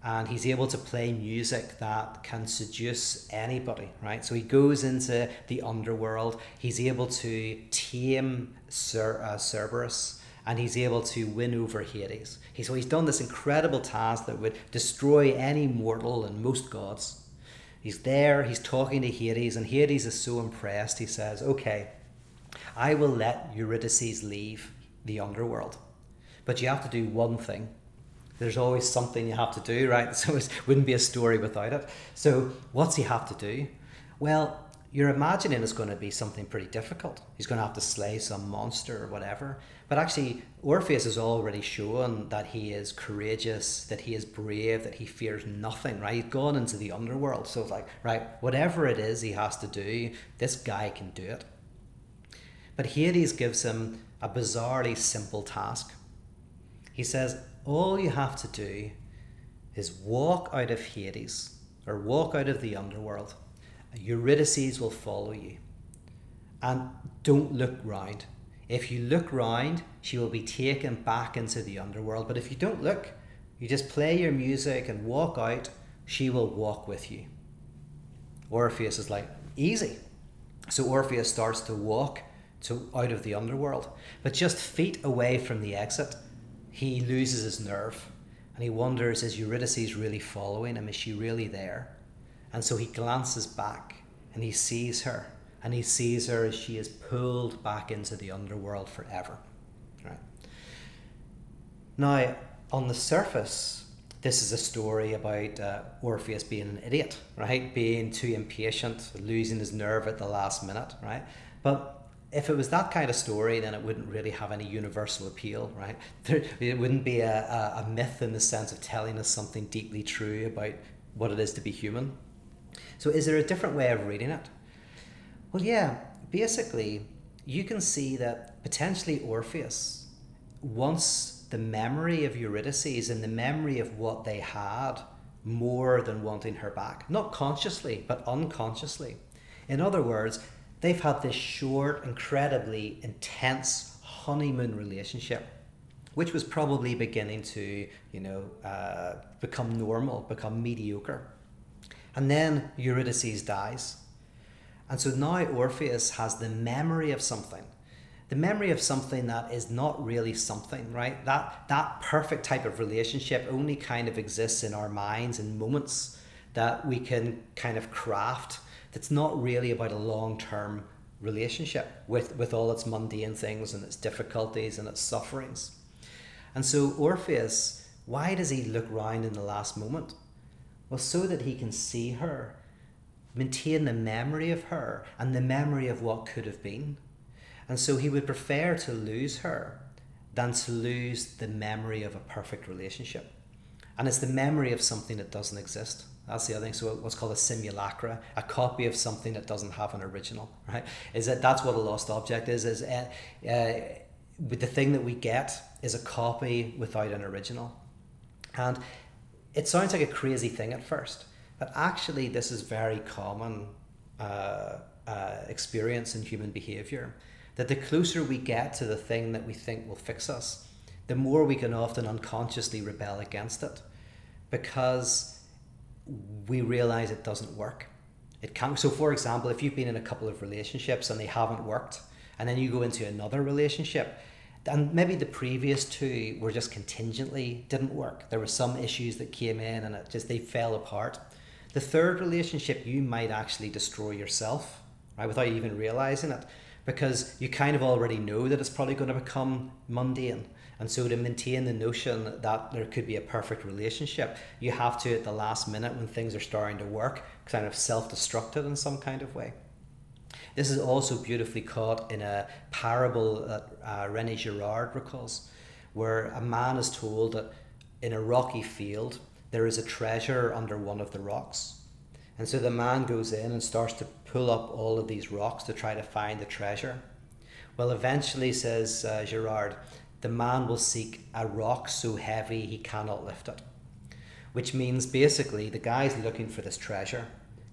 and he's able to play music that can seduce anybody, right? So he goes into the underworld, he's able to tame Cer- uh, Cerberus, and he's able to win over Hades. He, so he's done this incredible task that would destroy any mortal and most gods. He's there, he's talking to Hades, and Hades is so impressed, he says, Okay, I will let Eurydice leave the underworld, but you have to do one thing there's always something you have to do, right? <laughs> So it wouldn't be a story without it. So what's he have to do? Well, you're imagining it's going to be something pretty difficult. He's going to have to slay some monster or whatever. But actually, Orpheus has already shown that he is courageous, that he is brave, that he fears nothing, right? He's gone into the underworld. So it's like, right, whatever it is he has to do, this guy can do it. But Hades gives him a bizarrely simple task. He says, all you have to do is walk out of Hades or walk out of the underworld. Eurydice will follow you. And don't look round. If you look round, she will be taken back into the underworld. But if you don't look, you just play your music and walk out, she will walk with you. Orpheus is like, easy. So Orpheus starts to walk to out of the underworld, but just feet away from the exit he loses his nerve and he wonders is Eurydice really following him? Is she really there? And so he glances back and he sees her and he sees her as she is pulled back into the underworld forever. Right. Now, on the surface, this is a story about uh, Orpheus being an idiot, right? Being too impatient, losing his nerve at the last minute, right? But if it was that kind of story, then it wouldn't really have any universal appeal, right? There, it wouldn't be a, a, a, myth in the sense of telling us something deeply true about what it is to be human. So, is there a different way of reading it? Well, yeah, basically, you can see that potentially Orpheus wants the memory of Eurydice and the memory of what they had more than wanting her back. Not consciously, but unconsciously. In other words, they've had this short, incredibly intense honeymoon relationship, which was probably beginning to, you know, uh, become normal, become mediocre. And then Eurydice dies. And so now Orpheus has the memory of something, the memory of something that is not really something, right? That that perfect type of relationship only kind of exists in our minds in moments that we can kind of craft that's not really about a long term relationship with, with all its mundane things and its difficulties and its sufferings. And so, Orpheus, why does he look round in the last moment? Well, so that he can see her, maintain the memory of her and the memory of what could have been. And so, he would prefer to lose her than to lose the memory of a perfect relationship. And it's the memory of something that doesn't exist. That's the other thing. So what's called a simulacra, a copy of something that doesn't have an original, right? Is that that's what a lost object is? Is uh, uh, the thing that we get is a copy without an original, and it sounds like a crazy thing at first, but actually this is very common uh, uh, experience in human behavior. That the closer we get to the thing that we think will fix us, the more we can often unconsciously rebel against it, because we realize it doesn't work. It can so for example, if you've been in a couple of relationships and they haven't worked, and then you go into another relationship, and maybe the previous two were just contingently didn't work. There were some issues that came in and it just they fell apart. The third relationship you might actually destroy yourself, right, without even realizing it. Because you kind of already know that it's probably going to become mundane and so to maintain the notion that there could be a perfect relationship, you have to at the last minute when things are starting to work, kind of self-destruct it in some kind of way. This is also beautifully caught in a parable that uh, Rene Girard recalls, where a man is told that in a rocky field there is a treasure under one of the rocks. And so the man goes in and starts to pull up all of these rocks to try to find the treasure. Well, eventually, says uh, Girard, the man will seek a rock so heavy he cannot lift it. Which means basically the guy's looking for this treasure,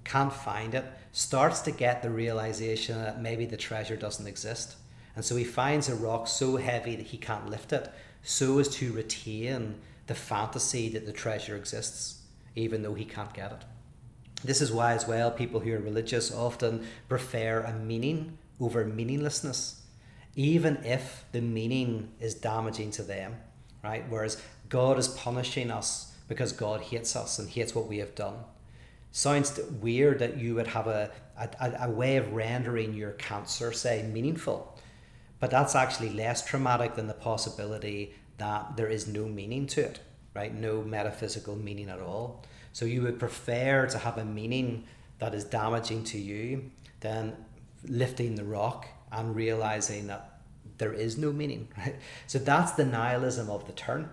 can't find it, starts to get the realization that maybe the treasure doesn't exist. And so he finds a rock so heavy that he can't lift it, so as to retain the fantasy that the treasure exists, even though he can't get it. This is why, as well, people who are religious often prefer a meaning over meaninglessness, even if the meaning is damaging to them, right? Whereas God is punishing us because God hates us and hates what we have done. Sounds weird that you would have a, a, a way of rendering your cancer, say, meaningful, but that's actually less traumatic than the possibility that there is no meaning to it, right? No metaphysical meaning at all. So you would prefer to have a meaning that is damaging to you than lifting the rock and realizing that there is no meaning, <laughs> right? So that's the nihilism of the turn.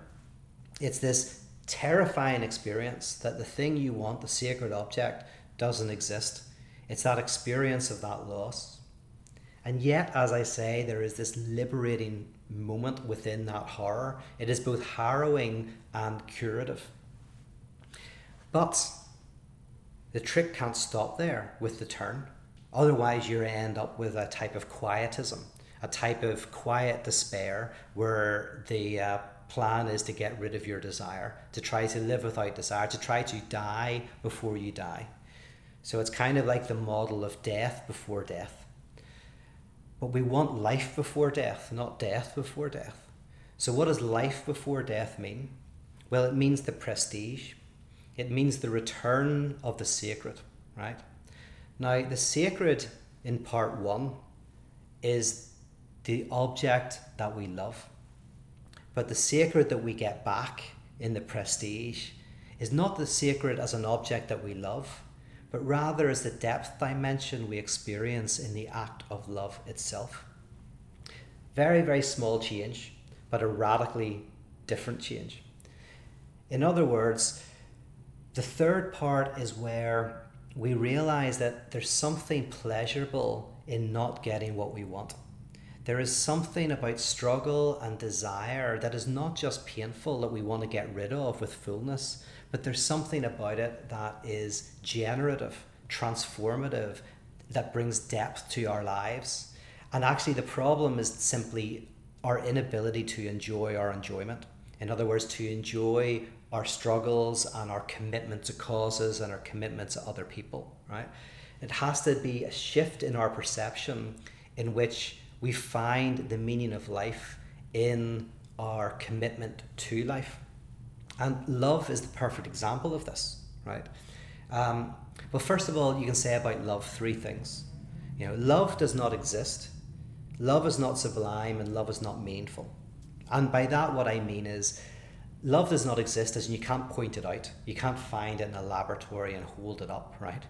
It's this terrifying experience that the thing you want, the sacred object, doesn't exist. It's that experience of that loss. And yet, as I say, there is this liberating moment within that horror. It is both harrowing and curative. But the trick can't stop there with the turn. Otherwise, you end up with a type of quietism, a type of quiet despair where the uh, plan is to get rid of your desire, to try to live without desire, to try to die before you die. So it's kind of like the model of death before death. But we want life before death, not death before death. So, what does life before death mean? Well, it means the prestige, it means the return of the sacred, right? Now, the sacred in part one is the object that we love. But the sacred that we get back in the prestige is not the sacred as an object that we love, but rather as the depth dimension we experience in the act of love itself. Very, very small change, but a radically different change. In other words, the third part is where we realize that there's something pleasurable in not getting what we want. There is something about struggle and desire that is not just painful that we want to get rid of with fullness, but there's something about it that is generative, transformative, that brings depth to our lives. And actually, the problem is simply our inability to enjoy our enjoyment. In other words, to enjoy our struggles and our commitment to causes and our commitment to other people, right? It has to be a shift in our perception in which we find the meaning of life in our commitment to life. And love is the perfect example of this, right? Um, well, first of all, you can say about love three things. You know, love does not exist, love is not sublime, and love is not meaningful. And by that, what I mean is, love does not exist as you can't point it out. You can't find it in a laboratory and hold it up, right?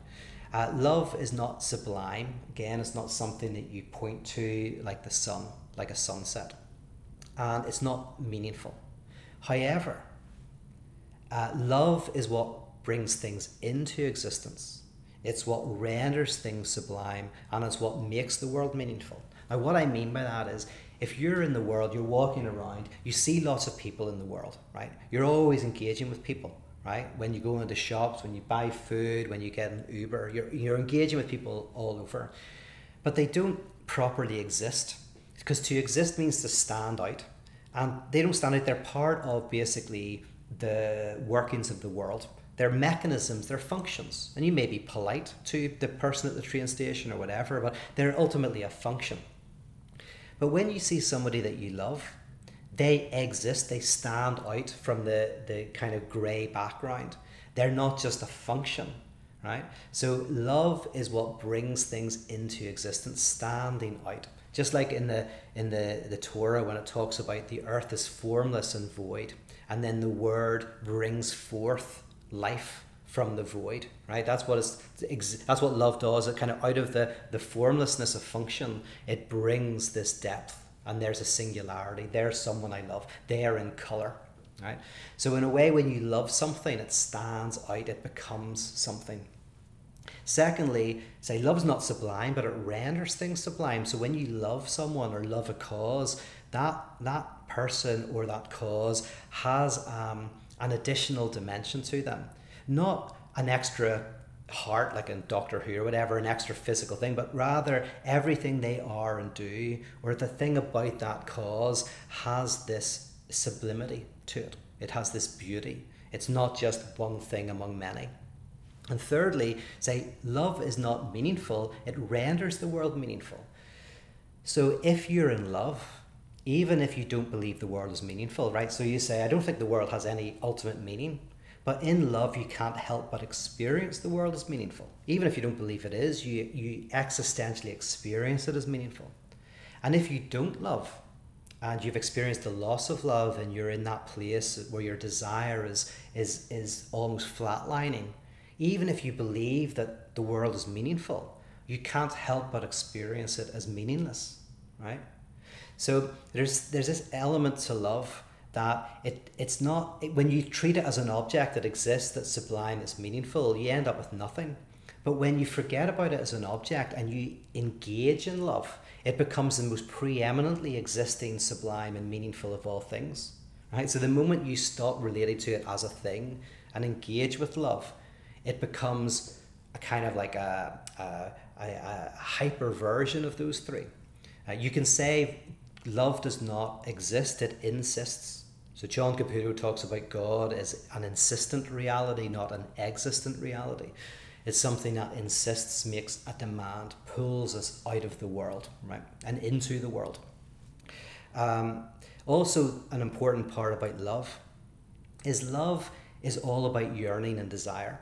Uh, love is not sublime. Again, it's not something that you point to like the sun, like a sunset. And it's not meaningful. However, uh, love is what brings things into existence. It's what renders things sublime and it's what makes the world meaningful. Now, what I mean by that is if you're in the world, you're walking around, you see lots of people in the world, right? You're always engaging with people, right? When you go into shops, when you buy food, when you get an Uber, you're, you're engaging with people all over. But they don't properly exist because to exist means to stand out. And they don't stand out, they're part of basically the workings of the world. They're mechanisms, they're functions. And you may be polite to the person at the train station or whatever, but they're ultimately a function. But when you see somebody that you love, they exist, they stand out from the, the kind of grey background. They're not just a function, right? So love is what brings things into existence, standing out. Just like in the in the, the Torah when it talks about the earth is formless and void and then the word brings forth life from the void, right? That's what is that's what love does. It kind of out of the the formlessness of function, it brings this depth, and there's a singularity. There's someone I love. They're in color, right? So in a way, when you love something, it stands out. It becomes something. Secondly, say love's not sublime, but it renders things sublime. So when you love someone or love a cause, that that person or that cause has um, an additional dimension to them not an extra heart like in Doctor Who or whatever, an extra physical thing, but rather everything they are and do, or the thing about that cause has this sublimity to it. It has this beauty. It's not just one thing among many. And thirdly, say love is not meaningful, it renders the world meaningful. So if you're in love, even if you don't believe the world is meaningful, right? So you say, I don't think the world has any ultimate meaning. But in love, you can't help but experience the world as meaningful. Even if you don't believe it is, you, you existentially experience it as meaningful. And if you don't love, and you've experienced the loss of love, and you're in that place where your desire is, is, is almost flatlining, even if you believe that the world is meaningful, you can't help but experience it as meaningless, right? So there's, there's this element to love that it, it's not it, when you treat it as an object that exists that's sublime that's meaningful you end up with nothing. But when you forget about it as an object and you engage in love it becomes the most preeminently existing sublime and meaningful of all things right? So the moment you stop relating to it as a thing and engage with love it becomes a kind of like a, a, a, a hyper version of those three. Uh, you can say love does not exist it insists so John Caputo talks about God as an insistent reality, not an existent reality. It's something that insists, makes a demand, pulls us out of the world, right, and into the world. Um, also, an important part about love is love is all about yearning and desire.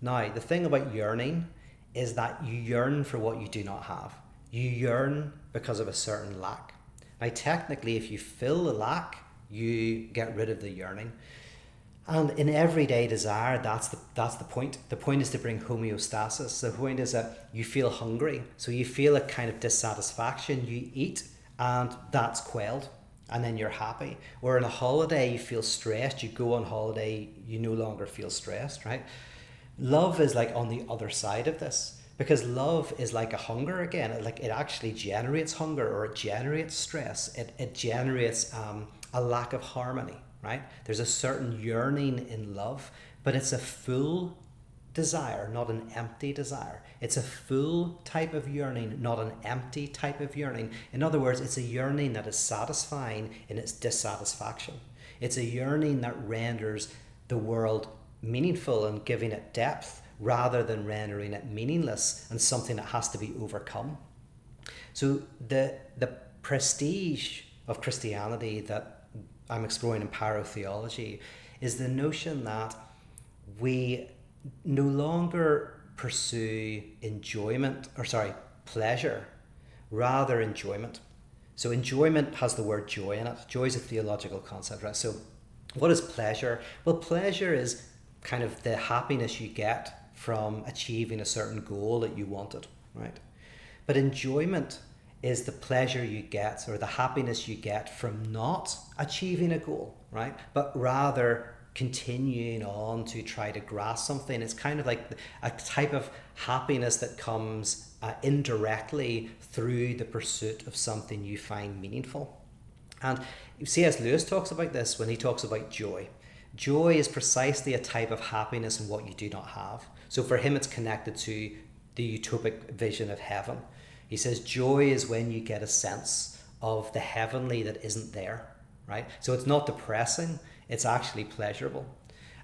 Now, the thing about yearning is that you yearn for what you do not have. You yearn because of a certain lack. Now, technically, if you fill the lack, you get rid of the yearning. And in everyday desire, that's the that's the point. The point is to bring homeostasis. The point is that you feel hungry, so you feel a kind of dissatisfaction. You eat, and that's quelled, and then you're happy. Or in a holiday, you feel stressed. You go on holiday, you no longer feel stressed. Right? Love is like on the other side of this because love is like a hunger again. Like it actually generates hunger, or it generates stress. It it generates um, a lack of harmony, right? There's a certain yearning in love, but it's a full desire, not an empty desire. It's a full type of yearning, not an empty type of yearning. In other words, it's a yearning that is satisfying in its dissatisfaction. It's a yearning that renders the world meaningful and giving it depth rather than rendering it meaningless and something that has to be overcome. So the the prestige of Christianity that I'm exploring in pyrotheology is the notion that we no longer pursue enjoyment, or sorry, pleasure, rather enjoyment. So enjoyment has the word joy in it. Joy is a theological concept, right? So what is pleasure? Well, pleasure is kind of the happiness you get from achieving a certain goal that you wanted, right? But enjoyment is the pleasure you get or the happiness you get from not achieving a goal, right? But rather continuing on to try to grasp something. It's kind of like a type of happiness that comes uh, indirectly through the pursuit of something you find meaningful. And C.S. Lewis talks about this when he talks about joy. Joy is precisely a type of happiness in what you do not have. So for him, it's connected to the utopic vision of heaven. He says joy is when you get a sense of the heavenly that isn't there, right? So it's not depressing, it's actually pleasurable.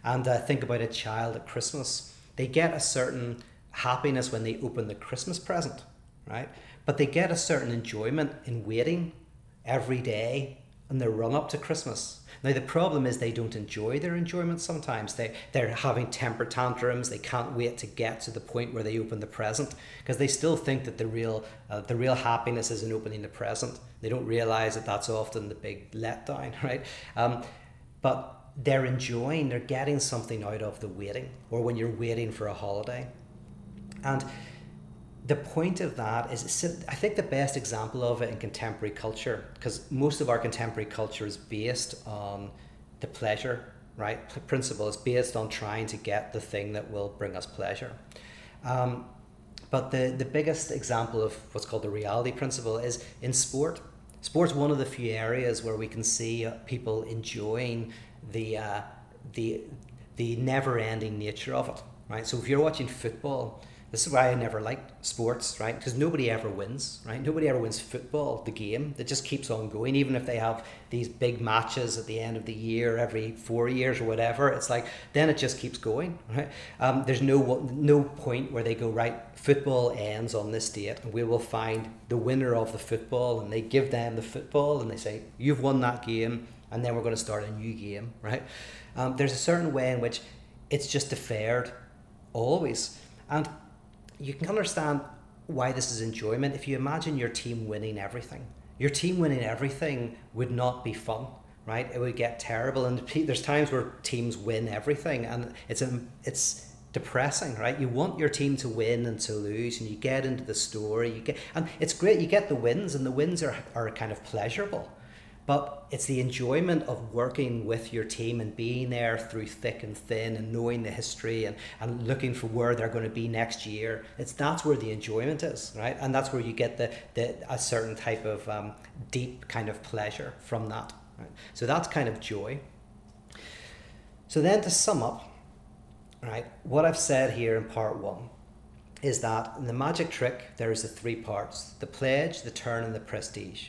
And uh, think about a child at Christmas. They get a certain happiness when they open the Christmas present, right? But they get a certain enjoyment in waiting every day in the run up to Christmas. Now the problem is they don't enjoy their enjoyment sometimes. They they're having temper tantrums. They can't wait to get to the point where they open the present because they still think that the real uh, the real happiness is in opening the present. They don't realize that that's often the big letdown, <laughs> right? Um, but they're enjoying, they're getting something out of the waiting, or when you're waiting for a holiday. And the point of that is, I think the best example of it in contemporary culture, because most of our contemporary culture is based on the pleasure, right? Principle is based on trying to get the thing that will bring us pleasure. Um, but the, the biggest example of what's called the reality principle is in sport. Sport's one of the few areas where we can see people enjoying the uh, the the never ending nature of it, right? So if you're watching football, this is why I never liked sports, right? Because nobody ever wins, right? Nobody ever wins football, the game. It just keeps on going, even if they have these big matches at the end of the year, every four years or whatever. It's like then it just keeps going, right? Um, there's no no point where they go right. Football ends on this date, and we will find the winner of the football, and they give them the football, and they say you've won that game and then we're going to start a new game, right? Um, there's a certain way in which it's just deferred always. And you can understand why this is enjoyment. If you imagine your team winning everything, your team winning everything would not be fun, right? It would get terrible. And there's times where teams win everything, and it's a, it's depressing, right? You want your team to win and to lose, and you get into the story. You get, and it's great. You get the wins, and the wins are are kind of pleasurable. But it's the enjoyment of working with your team and being there through thick and thin and knowing the history and, and looking for where they're going to be next year. It's that's where the enjoyment is, right? And that's where you get the, the a certain type of um, deep kind of pleasure from that. Right? So that's kind of joy. So then to sum up, right, what I've said here in part one is that in the magic trick there is the three parts: the pledge, the turn, and the prestige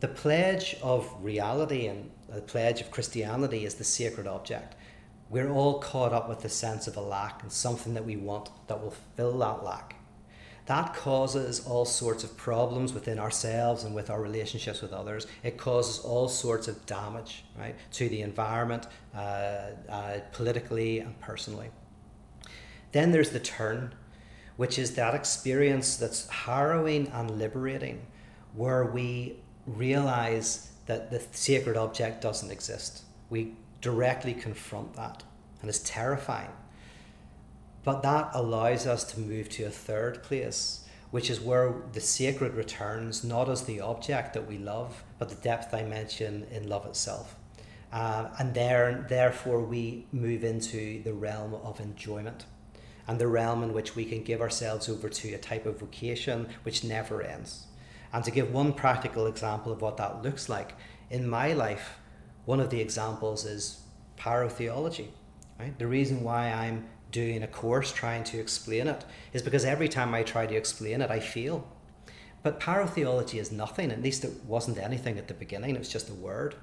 the pledge of reality and the pledge of Christianity is the sacred object. We're all caught up with the sense of a lack and something that we want that will fill that lack. That causes all sorts of problems within ourselves and with our relationships with others. It causes all sorts of damage, right, to the environment, uh, uh, politically and personally. Then there's the turn, which is that experience that's harrowing and liberating, where we realize that the sacred object doesn't exist. We directly confront that, and it's terrifying. But that allows us to move to a third place, which is where the sacred returns not as the object that we love, but the depth dimension in love itself. Uh, and there, therefore, we move into the realm of enjoyment and the realm in which we can give ourselves over to a type of vocation which never ends. And to give one practical example of what that looks like, in my life, one of the examples is pyrotheology. Right? The reason why I'm doing a course trying to explain it is because every time I try to explain it, I feel. But pyrotheology is nothing, at least it wasn't anything at the beginning, it was just a word.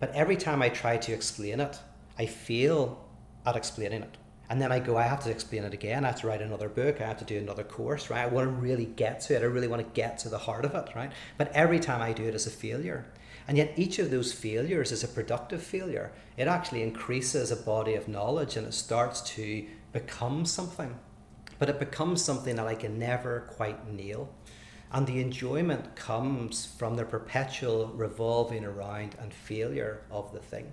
But every time I try to explain it, I feel at explaining it and then I go, I have to explain it again. I have to write another book. I have to do another course, right? I want to really get to it. I really want to get to the heart of it, right? But every time I do it, it's a failure. And yet, each of those failures is a productive failure. It actually increases a body of knowledge and it starts to become something. But it becomes something that I can never quite nail. And the enjoyment comes from the perpetual revolving around and failure of the thing.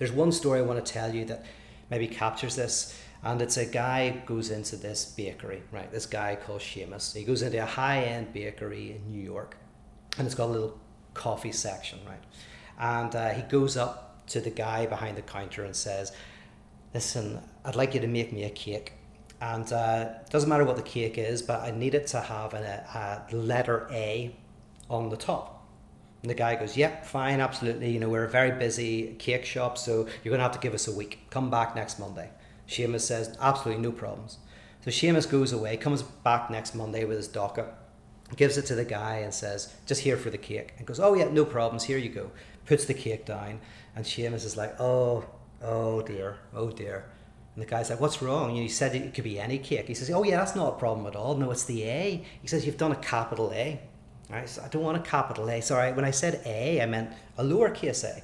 There's one story I want to tell you that maybe captures this. And it's a guy goes into this bakery, right? This guy called Seamus. He goes into a high end bakery in New York, and it's got a little coffee section, right? And uh, he goes up to the guy behind the counter and says, "Listen, I'd like you to make me a cake." And uh, doesn't matter what the cake is, but I need it to have a, a letter A on the top. And the guy goes, Yep, fine, absolutely. You know, we're a very busy cake shop, so you're going to have to give us a week. Come back next Monday. Seamus says, Absolutely no problems. So Seamus goes away, comes back next Monday with his docket, gives it to the guy and says, Just here for the cake. And goes, Oh, yeah, no problems, here you go. Puts the cake down, and Seamus is like, Oh, oh dear, oh dear. And the guy's like, What's wrong? You said it could be any cake. He says, Oh, yeah, that's not a problem at all. No, it's the A. He says, You've done a capital A. Right, so I don't want a capital A. Sorry, when I said A, I meant a lowercase a.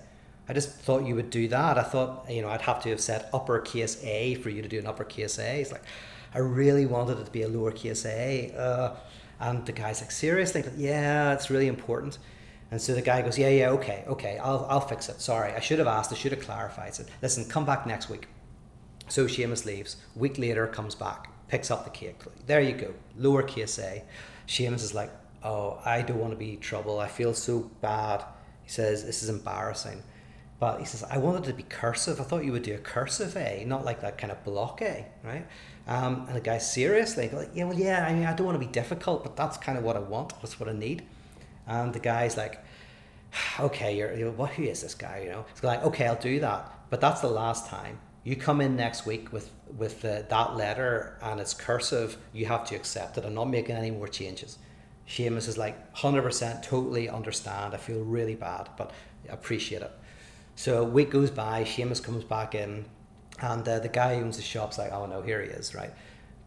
I just thought you would do that. I thought, you know, I'd have to have said uppercase A for you to do an uppercase A. It's like, I really wanted it to be a lowercase a. Uh, and the guy's like, seriously? Yeah, it's really important. And so the guy goes, yeah, yeah, okay, okay, I'll, I'll fix it. Sorry, I should have asked, I should have clarified. it. listen, come back next week. So Seamus leaves. Week later, comes back, picks up the cake. There you go, lowercase a. Seamus is like, oh, I don't want to be trouble. I feel so bad. He says, this is embarrassing. But he says, I wanted to be cursive. I thought you would do a cursive A, not like that kind of block A, right? Um, and the guy seriously, like, yeah, well, yeah, I mean, I don't want to be difficult, but that's kind of what I want. That's what I need. And the guy's like, <sighs> okay, you're, you're what, who is this guy? You know, he's like, okay, I'll do that, but that's the last time. You come in next week with with uh, that letter and it's cursive. You have to accept it. I'm not making any more changes. Seamus is like, hundred percent, totally understand. I feel really bad, but appreciate it. So a week goes by, Seamus comes back in, and uh, the guy who owns the shop's like, oh no, here he is, right?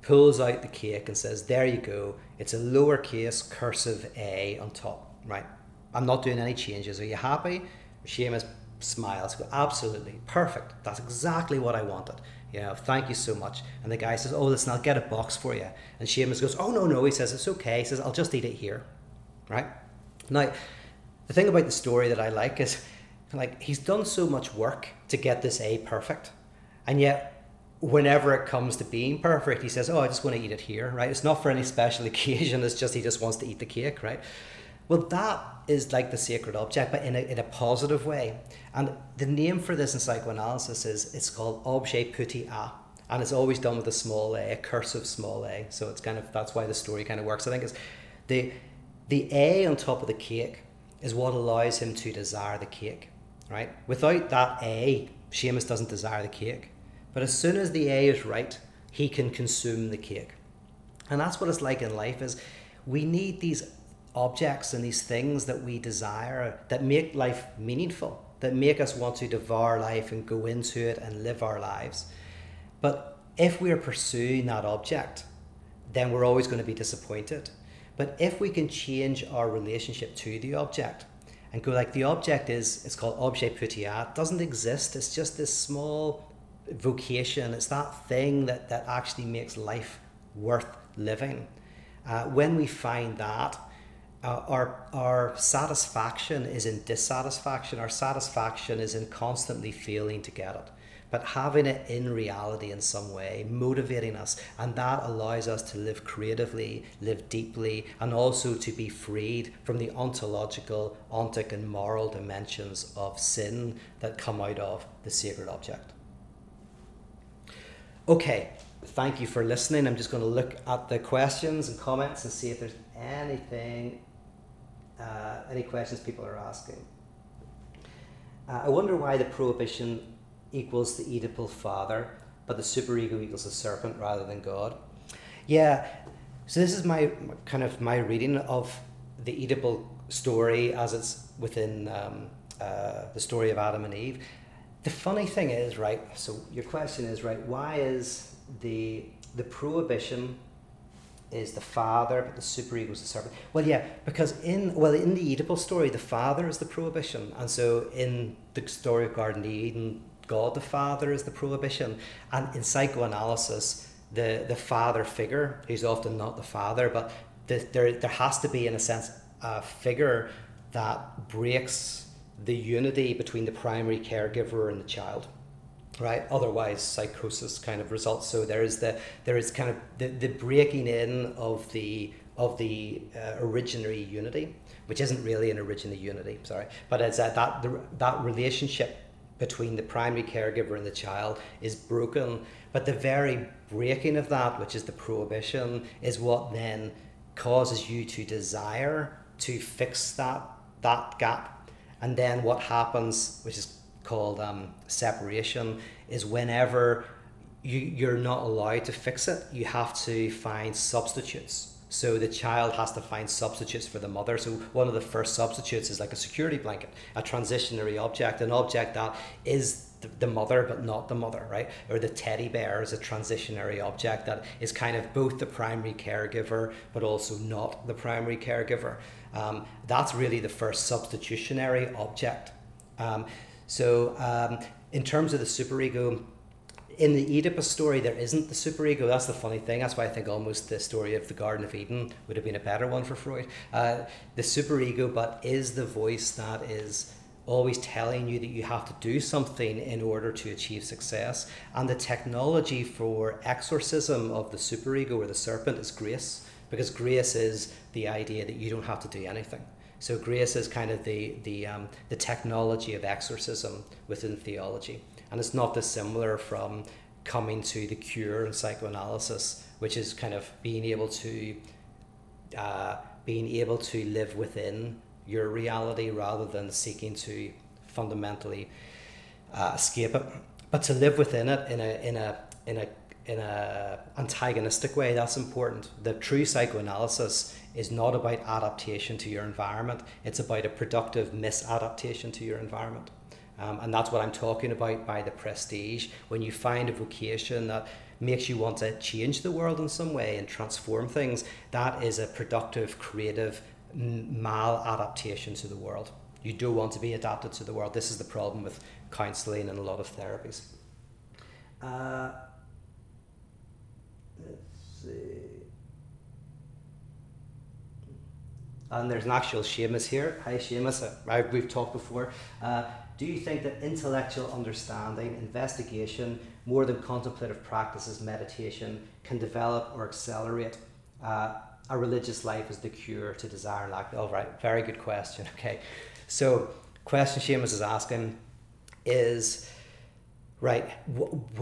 Pulls out the cake and says, there you go. It's a lowercase cursive A on top, right? I'm not doing any changes. Are you happy? Seamus smiles, absolutely, perfect. That's exactly what I wanted. Know, thank you so much. And the guy says, oh, listen, I'll get a box for you. And Seamus goes, oh, no, no. He says, it's okay. He says, I'll just eat it here, right? Now, the thing about the story that I like is like he's done so much work to get this A perfect, and yet whenever it comes to being perfect, he says, "Oh, I just want to eat it here." Right? It's not for any special <laughs> occasion. It's just he just wants to eat the cake. Right? Well, that is like the sacred object, but in a, in a positive way. And the name for this in psychoanalysis is it's called objet petit a, and it's always done with a small a, a cursive small a. So it's kind of that's why the story kind of works. I think it's the the A on top of the cake is what allows him to desire the cake right? Without that A, Seamus doesn't desire the cake. But as soon as the A is right, he can consume the cake. And that's what it's like in life is we need these objects and these things that we desire that make life meaningful, that make us want to devour life and go into it and live our lives. But if we are pursuing that object, then we're always going to be disappointed. But if we can change our relationship to the object, and go like the object is it's called objet petit a doesn't exist it's just this small vocation it's that thing that that actually makes life worth living uh, when we find that uh, our our satisfaction is in dissatisfaction our satisfaction is in constantly failing to get it but having it in reality in some way, motivating us, and that allows us to live creatively, live deeply, and also to be freed from the ontological, ontic, and moral dimensions of sin that come out of the sacred object. Okay, thank you for listening. I'm just going to look at the questions and comments and see if there's anything, uh, any questions people are asking. Uh, I wonder why the prohibition equals the Oedipal father, but the superego equals the serpent rather than God. Yeah, so this is my kind of my reading of the Oedipal story as it's within um, uh, the story of Adam and Eve. The funny thing is, right? So your question is, right? Why is the the prohibition is the father, but the superego is the serpent? Well, yeah, because in well in the Oedipal story, the father is the prohibition, and so in the story of Garden of Eden, God the Father is the prohibition. And in psychoanalysis, the, the father figure, who's often not the father, but the, there, there has to be, in a sense, a figure that breaks the unity between the primary caregiver and the child right otherwise psychosis kind of results so there is the there is kind of the, the breaking in of the of the uh, originary unity which isn't really an original unity sorry but it's uh, that the, that relationship between the primary caregiver and the child is broken. But the very breaking of that, which is the prohibition, is what then causes you to desire to fix that that gap. And then what happens, which is called um, separation, is whenever you, you're not allowed to fix it, you have to find substitutes so the child has to find substitutes for the mother. So one of the first substitutes is like a security blanket, a transitionary object, an object that is the mother but not the mother, right? Or the teddy bear is a transitionary object that is kind of both the primary caregiver but also not the primary caregiver. Um, that's really the first substitutionary object. Um, so um, in terms of the superego, in the Oedipus story, there isn't the superego. That's the funny thing. That's why I think almost the story of the Garden of Eden would have been a better one for Freud. Uh, the superego, but is the voice that is always telling you that you have to do something in order to achieve success. And the technology for exorcism of the superego or the serpent is grace, because grace is the idea that you don't have to do anything. So grace is kind of the the um, the technology of exorcism within theology, and it's not dissimilar from coming to the cure in psychoanalysis, which is kind of being able to uh, being able to live within your reality rather than seeking to fundamentally uh, escape it, but to live within it in a in a in a in a antagonistic way. That's important. The true psychoanalysis is not about adaptation to your environment. It's about a productive misadaptation to your environment. Um, and that's what I'm talking about by the prestige. When you find a vocation that makes you want to change the world in some way and transform things, that is a productive, creative maladaptation to the world. You do want to be adapted to the world. This is the problem with counseling and a lot of therapies. Uh, let's see. And there's an actual Seamus here. Hi, Seamus. Uh, we've talked before. Uh, do you think that intellectual understanding, investigation, more than contemplative practices, meditation, can develop or accelerate uh, a religious life as the cure to desire and lack. All right, very good question. <laughs> Okay, so question Seamus is asking is right.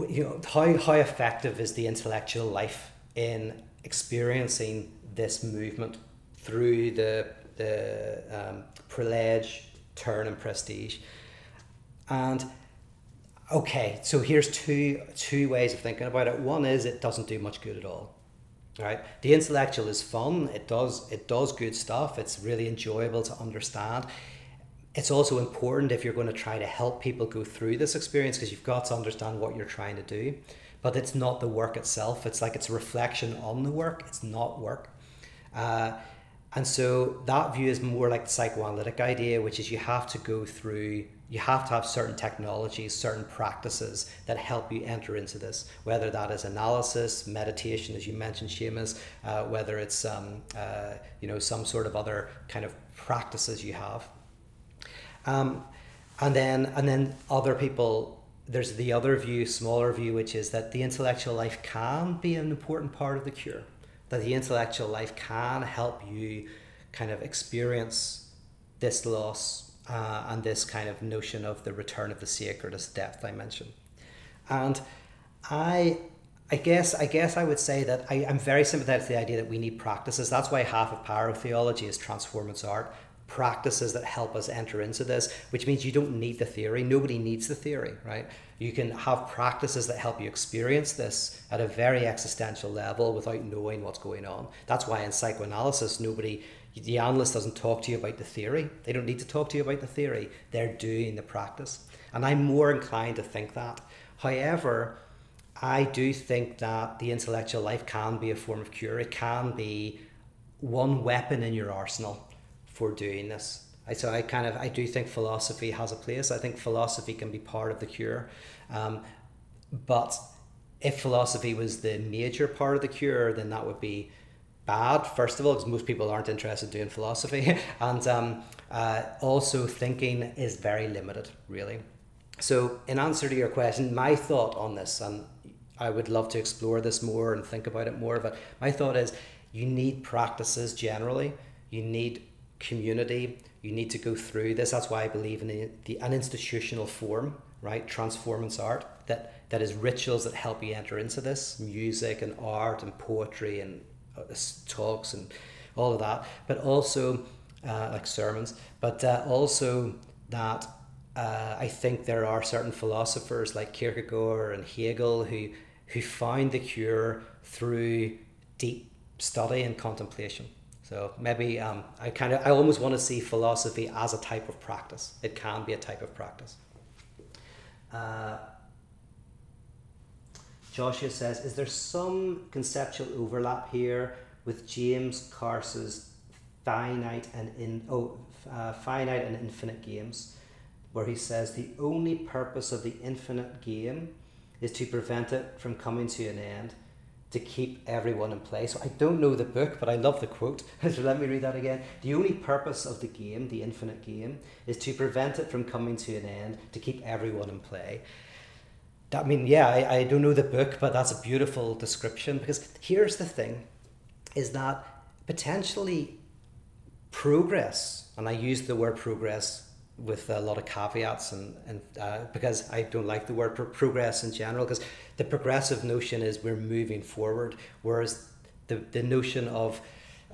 you know how how effective is the intellectual life in experiencing this movement through the the um, privilege, turn, and prestige, and okay. So here's two two ways of thinking about it. One is it doesn't do much good at all right? The intellectual is fun. It does it does good stuff. It's really enjoyable to understand. It's also important if you're going to try to help people go through this experience because you've got to understand what you're trying to do. But it's not the work itself. It's like it's a reflection on the work. It's not work. Uh, and so that view is more like the psychoanalytic idea which is you have to go through you have to have certain technologies, certain practices that help you enter into this, whether that is analysis, meditation, as you mentioned, Seamus, uh, whether it's um, uh, you know some sort of other kind of practices you have. Um, and then and then other people there's the other view, smaller view, which is that the intellectual life can be an important part of the cure. That the intellectual life can help you kind of experience this loss uh, and this kind of notion of the return of the sacred as depth I mentioned. And I I guess I guess I would say that I, am very sympathetic to the idea that we need practices. That's why half of pyrotheology is transformance art. Practices that help us enter into this, which means you don't need the theory. Nobody needs the theory, right? You can have practices that help you experience this at a very existential level without knowing what's going on. That's why in psychoanalysis, nobody the analyst doesn't talk to you about the theory. They don't need to talk to you about the theory. They're doing the practice. And I'm more inclined to think that. However, I do think that the intellectual life can be a form of cure. It can be one weapon in your arsenal for doing this. So I kind of I do think philosophy has a place. I think philosophy can be part of the cure, um, but if philosophy was the major part of the cure, then that would be bad, first of all, because most people aren't interested in doing philosophy, <laughs> and um, uh, also thinking is very limited, really. So, in answer to your question, my thought on this, and I would love to explore this more and think about it more, but my thought is you need practices generally, you need community, you need to go through this. That's why I believe in the, the an institutional form, right? Transformance art that that is rituals that help you enter into this music and art and poetry and uh, talks and all of that, but also uh, like sermons, but uh, also that uh, I think there are certain philosophers like Kierkegaard and Hegel who who found the cure through deep study and contemplation. So maybe um, I kind of I almost want to see philosophy as a type of practice. It can be a type of practice. Uh, Joshua says, is there some conceptual overlap here with James Carse's finite and in oh, uh, finite and infinite games, where he says the only purpose of the infinite game is to prevent it from coming to an end, to keep everyone in place. So I don't know the book, but I love the quote. <laughs> so let me read that again. The only purpose of the game, the infinite game, is to prevent it from coming to an end, to keep everyone in play. I mean, yeah, I, I don't know the book, but that's a beautiful description because here's the thing is that potentially progress, and I use the word progress with a lot of caveats and, and uh, because I don't like the word pro- progress in general because the progressive notion is we're moving forward whereas the, the notion of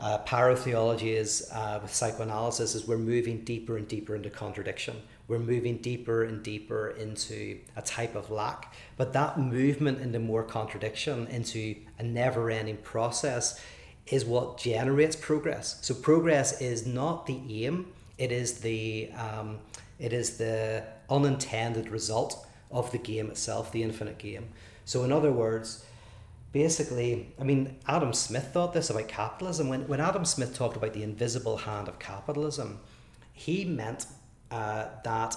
uh, pyrotheology is uh, with psychoanalysis is we're moving deeper and deeper into contradiction. We're moving deeper and deeper into a type of lack. But that movement into more contradiction into a never-ending process is what generates progress. So progress is not the aim. It is the um, it is the unintended result of the game itself, the infinite game. So in other words, basically, I mean, Adam Smith thought this about capitalism. When when Adam Smith talked about the invisible hand of capitalism, he meant uh, that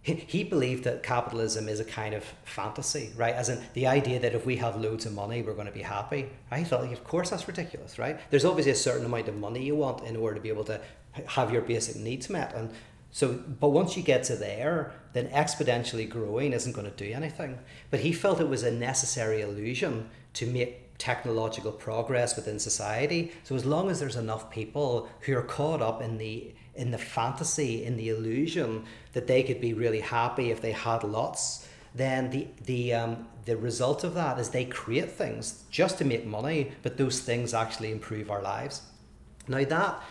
he believed that capitalism is a kind of fantasy, right? As in the idea that if we have loads of money, we're going to be happy. I thought, like, of course, that's ridiculous, right? There's obviously a certain amount of money you want in order to be able to have your basic needs met. And so, but once you get to there, then exponentially growing isn't going to do anything. But he felt it was a necessary illusion to make technological progress within society. So as long as there's enough people who are caught up in the in the fantasy, in the illusion that they could be really happy if they had lots, then the the um, the result of that is they create things just to make money, but those things actually improve our lives. Now that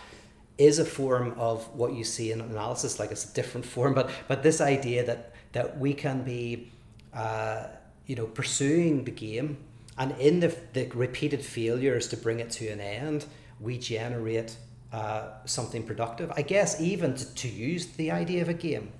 is a form of what you see in analysis, like it's a different form, but but this idea that that we can be, uh, you know, pursuing the game, and in the the repeated failures to bring it to an end, we generate uh, something productive. I guess even to, to use the idea of a game,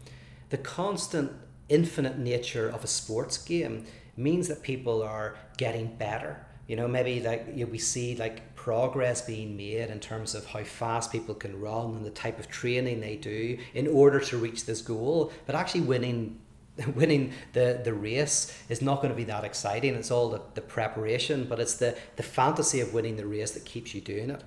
the constant infinite nature of a sports game means that people are getting better. You know, maybe like you know, we see like progress being made in terms of how fast people can run and the type of training they do in order to reach this goal. But actually, winning <laughs> winning the, the race is not going to be that exciting. It's all the, the preparation, but it's the, the fantasy of winning the race that keeps you doing it.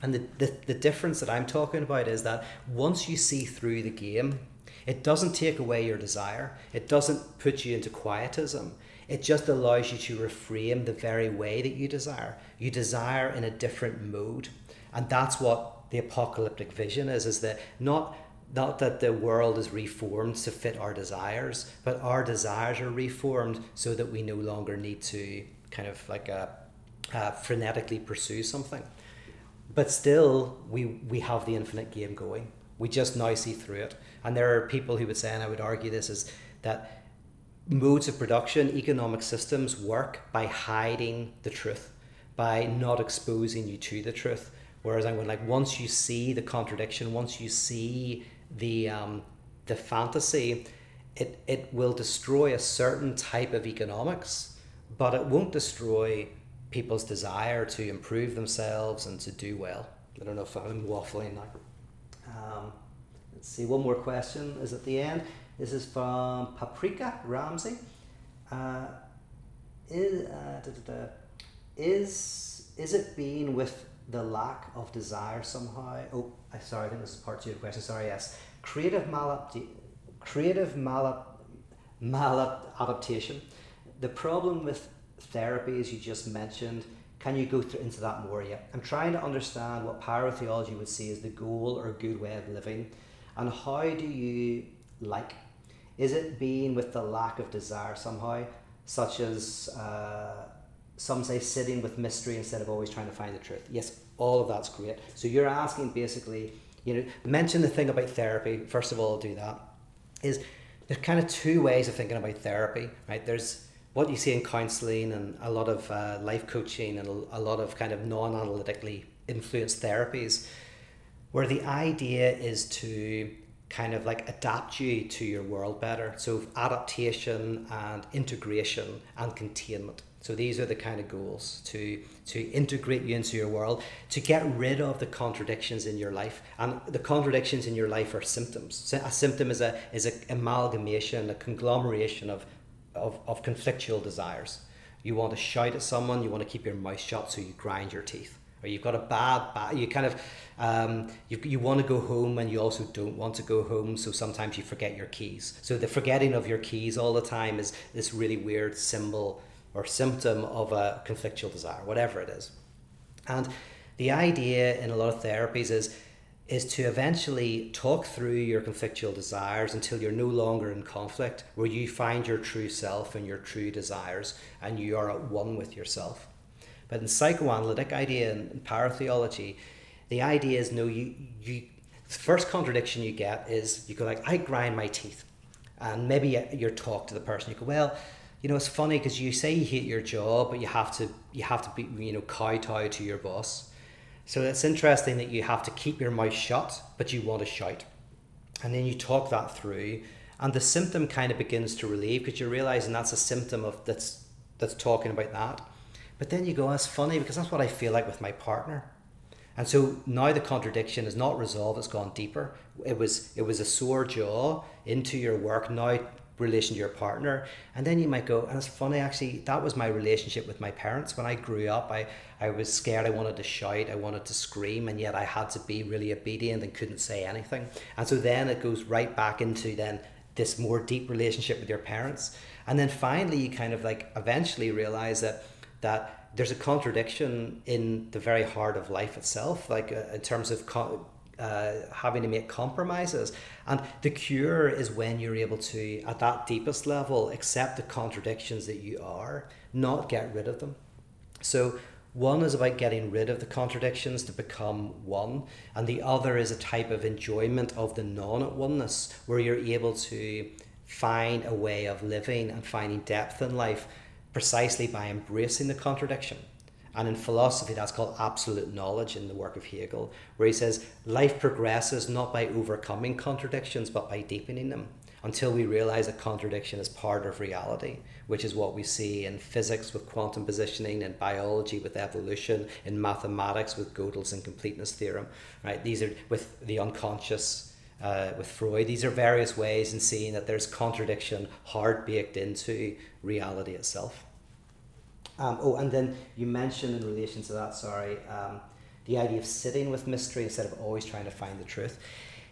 And the, the, the difference that I'm talking about is that once you see through the game, it doesn't take away your desire. It doesn't put you into quietism. It just allows you to reframe the very way that you desire. You desire in a different mode. And that's what the apocalyptic vision is, is that not not that the world is reformed to fit our desires, but our desires are reformed so that we no longer need to kind of like a, uh, uh, frenetically pursue something. But still, we, we have the infinite game going. We just now see through it. And there are people who would say, and I would argue this, is that modes of production, economic systems work by hiding the truth, by not exposing you to the truth. Whereas I'm going like once you see the contradiction, once you see the um, the fantasy, it it will destroy a certain type of economics, but it won't destroy people's desire to improve themselves and to do well. I don't know if I'm waffling now. Um, let's see, one more question is at the end. This is from Paprika Ramsey. Uh, is, uh, da, da, da, is is it being with the lack of desire somehow? Oh, I sorry, I think this is part two of the question. Sorry, yes. Creative malap creative malap maladaptation. The problem with therapy, as you just mentioned, can you go through, into that more yet? I'm trying to understand what pyrotheology would see as the goal or good way of living, and how do you like? Is it being with the lack of desire somehow, such as uh, some say sitting with mystery instead of always trying to find the truth? Yes, all of that's great. So you're asking basically, you know, mention the thing about therapy. First of all, I'll do that. Is there's kind of two ways of thinking about therapy, right? There's what you see in counseling and a lot of uh, life coaching and a, lot of kind of non-analytically influenced therapies where the idea is to kind of like adapt you to your world better. So adaptation and integration and containment. So these are the kind of goals to to integrate you into your world, to get rid of the contradictions in your life. And the contradictions in your life are symptoms. So a symptom is a is an amalgamation, a conglomeration of of, of conflictual desires. You want to shout at someone, you want to keep your mouth shut, so you grind your teeth. Or you've got a bad, bad you kind of, um, you, you want to go home and you also don't want to go home, so sometimes you forget your keys. So the forgetting of your keys all the time is this really weird symbol or symptom of a conflictual desire, whatever it is. And the idea in a lot of therapies is is to eventually talk through your conflictual desires until you're no longer in conflict, where you find your true self and your true desires, and you are at one with yourself. But in psychoanalytic idea and pyrotheology, the idea is no, you you the first contradiction you get is you go like, I grind my teeth, and maybe you're talk to the person. You go, well, you know, it's funny because you say you hate your job, but you have to you have to be you know kowtow to your boss so it's interesting that you have to keep your mouth shut, but you want to shout. And then you talk that through, and the symptom kind of begins to relieve because you're realizing that's a symptom of that's that's talking about that. But then you go, that's funny because that's what I feel like with my partner. And so now the contradiction is not resolved, it's gone deeper. It was it was a sore jaw into your work. Now relation to your partner and then you might go and it's funny actually that was my relationship with my parents when i grew up i i was scared i wanted to shout i wanted to scream and yet i had to be really obedient and couldn't say anything and so then it goes right back into then this more deep relationship with your parents and then finally you kind of like eventually realize that that there's a contradiction in the very heart of life itself like uh, in terms of co- uh, having to make compromises. And the cure is when you're able to, at that deepest level, accept the contradictions that you are, not get rid of them. So, one is about getting rid of the contradictions to become one, and the other is a type of enjoyment of the non at oneness, where you're able to find a way of living and finding depth in life precisely by embracing the contradiction. And in philosophy, that's called absolute knowledge in the work of Hegel, where he says life progresses not by overcoming contradictions, but by deepening them until we realize that contradiction is part of reality, which is what we see in physics with quantum positioning, in biology with evolution, in mathematics with Gödel's incompleteness theorem. Right? These are with the unconscious. Uh, with Freud, these are various ways in seeing that there's contradiction hard baked into reality itself. Um, oh, and then you mentioned in relation to that, sorry, um, the idea of sitting with mystery instead of always trying to find the truth.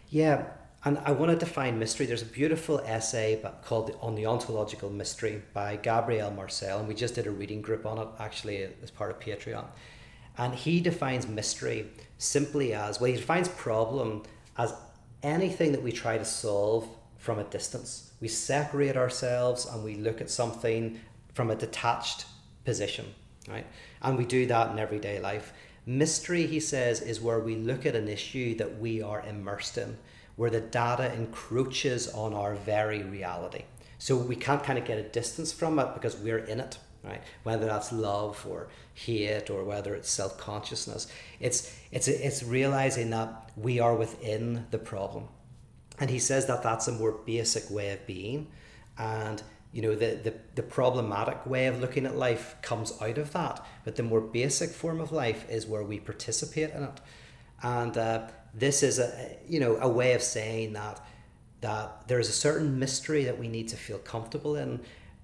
Yeah, and I want to define mystery. There's a beautiful essay called On the Ontological Mystery by Gabriel Marcel, and we just did a reading group on it actually as part of Patreon. And he defines mystery simply as, well, he defines problem as anything that we try to solve from a distance. We separate ourselves and we look at something from a detached position, right? And we do that in everyday life. Mystery, he says, is where we look at an issue that we are immersed in, where the data encroaches on our very reality. So we can't kind of get a distance from it because we're in it, right? Whether that's love or hate or whether it's self consciousness, it's it's it's realizing that we are within the problem, and he says that that's a more basic way of being, and you know the, the the problematic way of looking at life comes out of that. But the more basic form of life is where we participate in it. And uh, this is a you know a way of saying that that there is a certain mystery that we need to feel comfortable in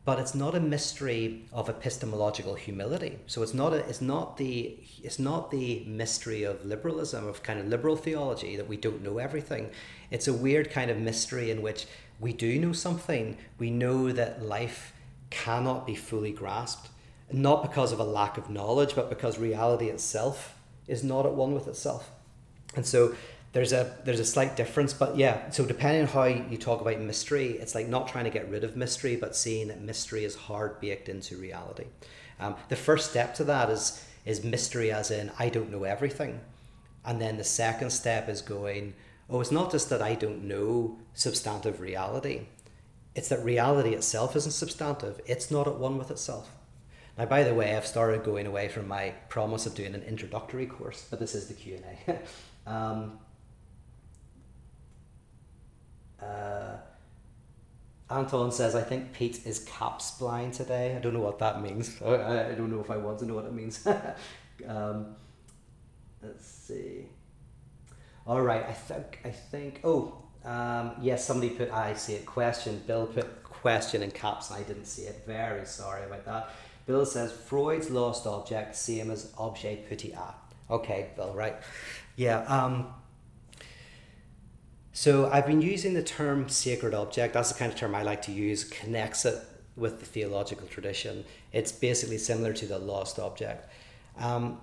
but it's not a mystery of epistemological humility so it's not a, it's not the it's not the mystery of liberalism of kind of liberal theology that we don't know everything it's a weird kind of mystery in which we do know something. We know that life cannot be fully grasped, not because of a lack of knowledge, but because reality itself is not at one with itself. And so there's a there's a slight difference, but yeah. So depending on how you talk about mystery, it's like not trying to get rid of mystery, but seeing that mystery is hard baked into reality. Um, the first step to that is is mystery, as in I don't know everything, and then the second step is going oh, it's not just that I don't know substantive reality, it's that reality itself isn't substantive, it's not at one with itself. Now, by the way, I've started going away from my promise of doing an introductory course, but this is the Q and A. <laughs> um, uh, Anton says, I think Pete is caps blind today. I don't know what that means. <laughs> I, I don't know if I want to know what it means. <laughs> um, let's see. All right, I think I think. Oh, um, yes, somebody put. I see a question. Bill put question in caps I didn't see it. Very sorry about that. Bill says Freud's lost object, same as objet petit a. Okay, Bill, right. Yeah. Um, so I've been using the term sacred object. That's the kind of term I like to use. Connects it with the theological tradition. It's basically similar to the lost object. Um,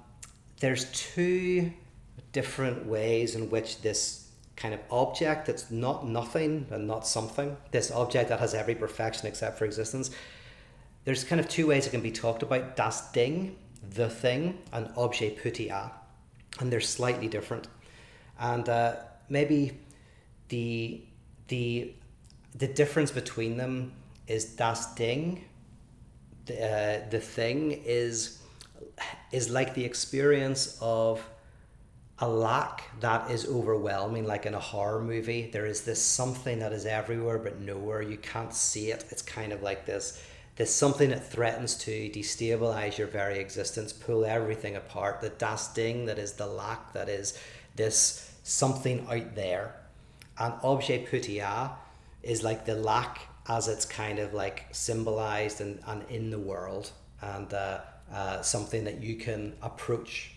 there's two different ways in which this kind of object that's not nothing and not something, this object that has every perfection except for existence, there's kind of two ways it can be talked about das Ding, the thing, and objet petit a. And they're slightly different. And uh, maybe the, the, the difference between them is das Ding, the, uh, the thing, is, is like the experience of a lack that is overwhelming, like in a horror movie. There is this something that is everywhere but nowhere. You can't see it. It's kind of like this this something that threatens to destabilize your very existence, pull everything apart. The das Ding that is the lack, that is this something out there. And objet petit a is like the lack as it's kind of like symbolized and, and in the world and uh, uh, something that you can approach.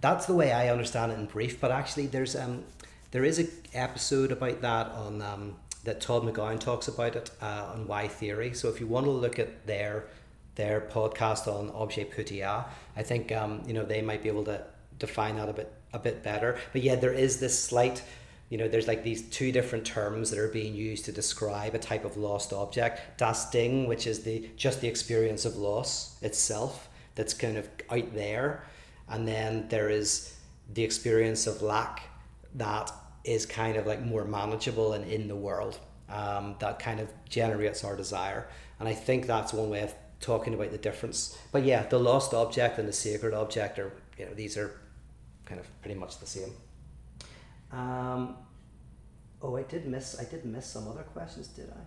That's the way I understand it in brief. But actually, there's um, there is an episode about that on um, that Todd McGowan talks about it uh, on Why Theory. So if you want to look at their their podcast on objet petit a, I think um, you know they might be able to define that a bit a bit better. But yeah, there is this slight you know, there's like these two different terms that are being used to describe a type of lost object. Das Ding, which is the just the experience of loss itself, that's kind of out there, and then there is the experience of lack that is kind of like more manageable and in the world. Um, that kind of generates our desire, and I think that's one way of talking about the difference. But yeah, the lost object and the sacred object are you know these are kind of pretty much the same. Um, oh, I did miss. I did miss some other questions, did I?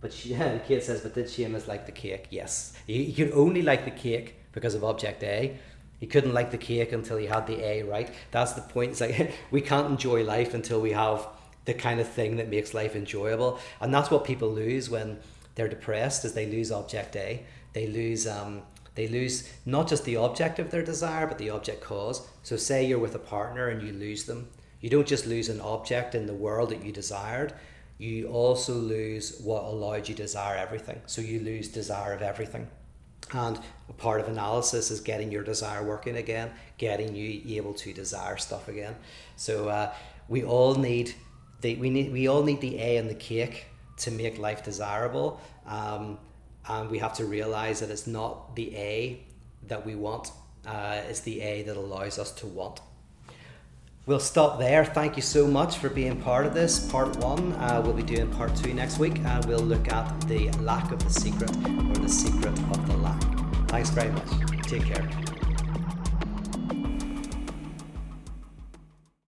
But she, <laughs> yeah, Kate says, but did she Seamus like the cake? Yes. He, he could only like the cake because of object A. He couldn't like the cake until he had the A right. That's the point. It's like <laughs> we can't enjoy life until we have the kind of thing that makes life enjoyable, and that's what people lose when they're depressed. Is they lose object A. They lose um, they lose not just the object of their desire, but the object cause. So, say you're with a partner and you lose them. You don't just lose an object in the world that you desired, you also lose what allowed you to desire everything. So, you lose desire of everything. And a part of analysis is getting your desire working again, getting you able to desire stuff again. So, uh, we all need the, we need we all need the A in the cake to make life desirable. Um, and we have to realize that it's not the A that we want, uh, it's the A that allows us to want. We'll stop there. Thank you so much for being part of this. Part one, uh, we'll be doing part two next week, and we'll look at the lack of the secret or the secret of the lack. Thanks very much. Take care.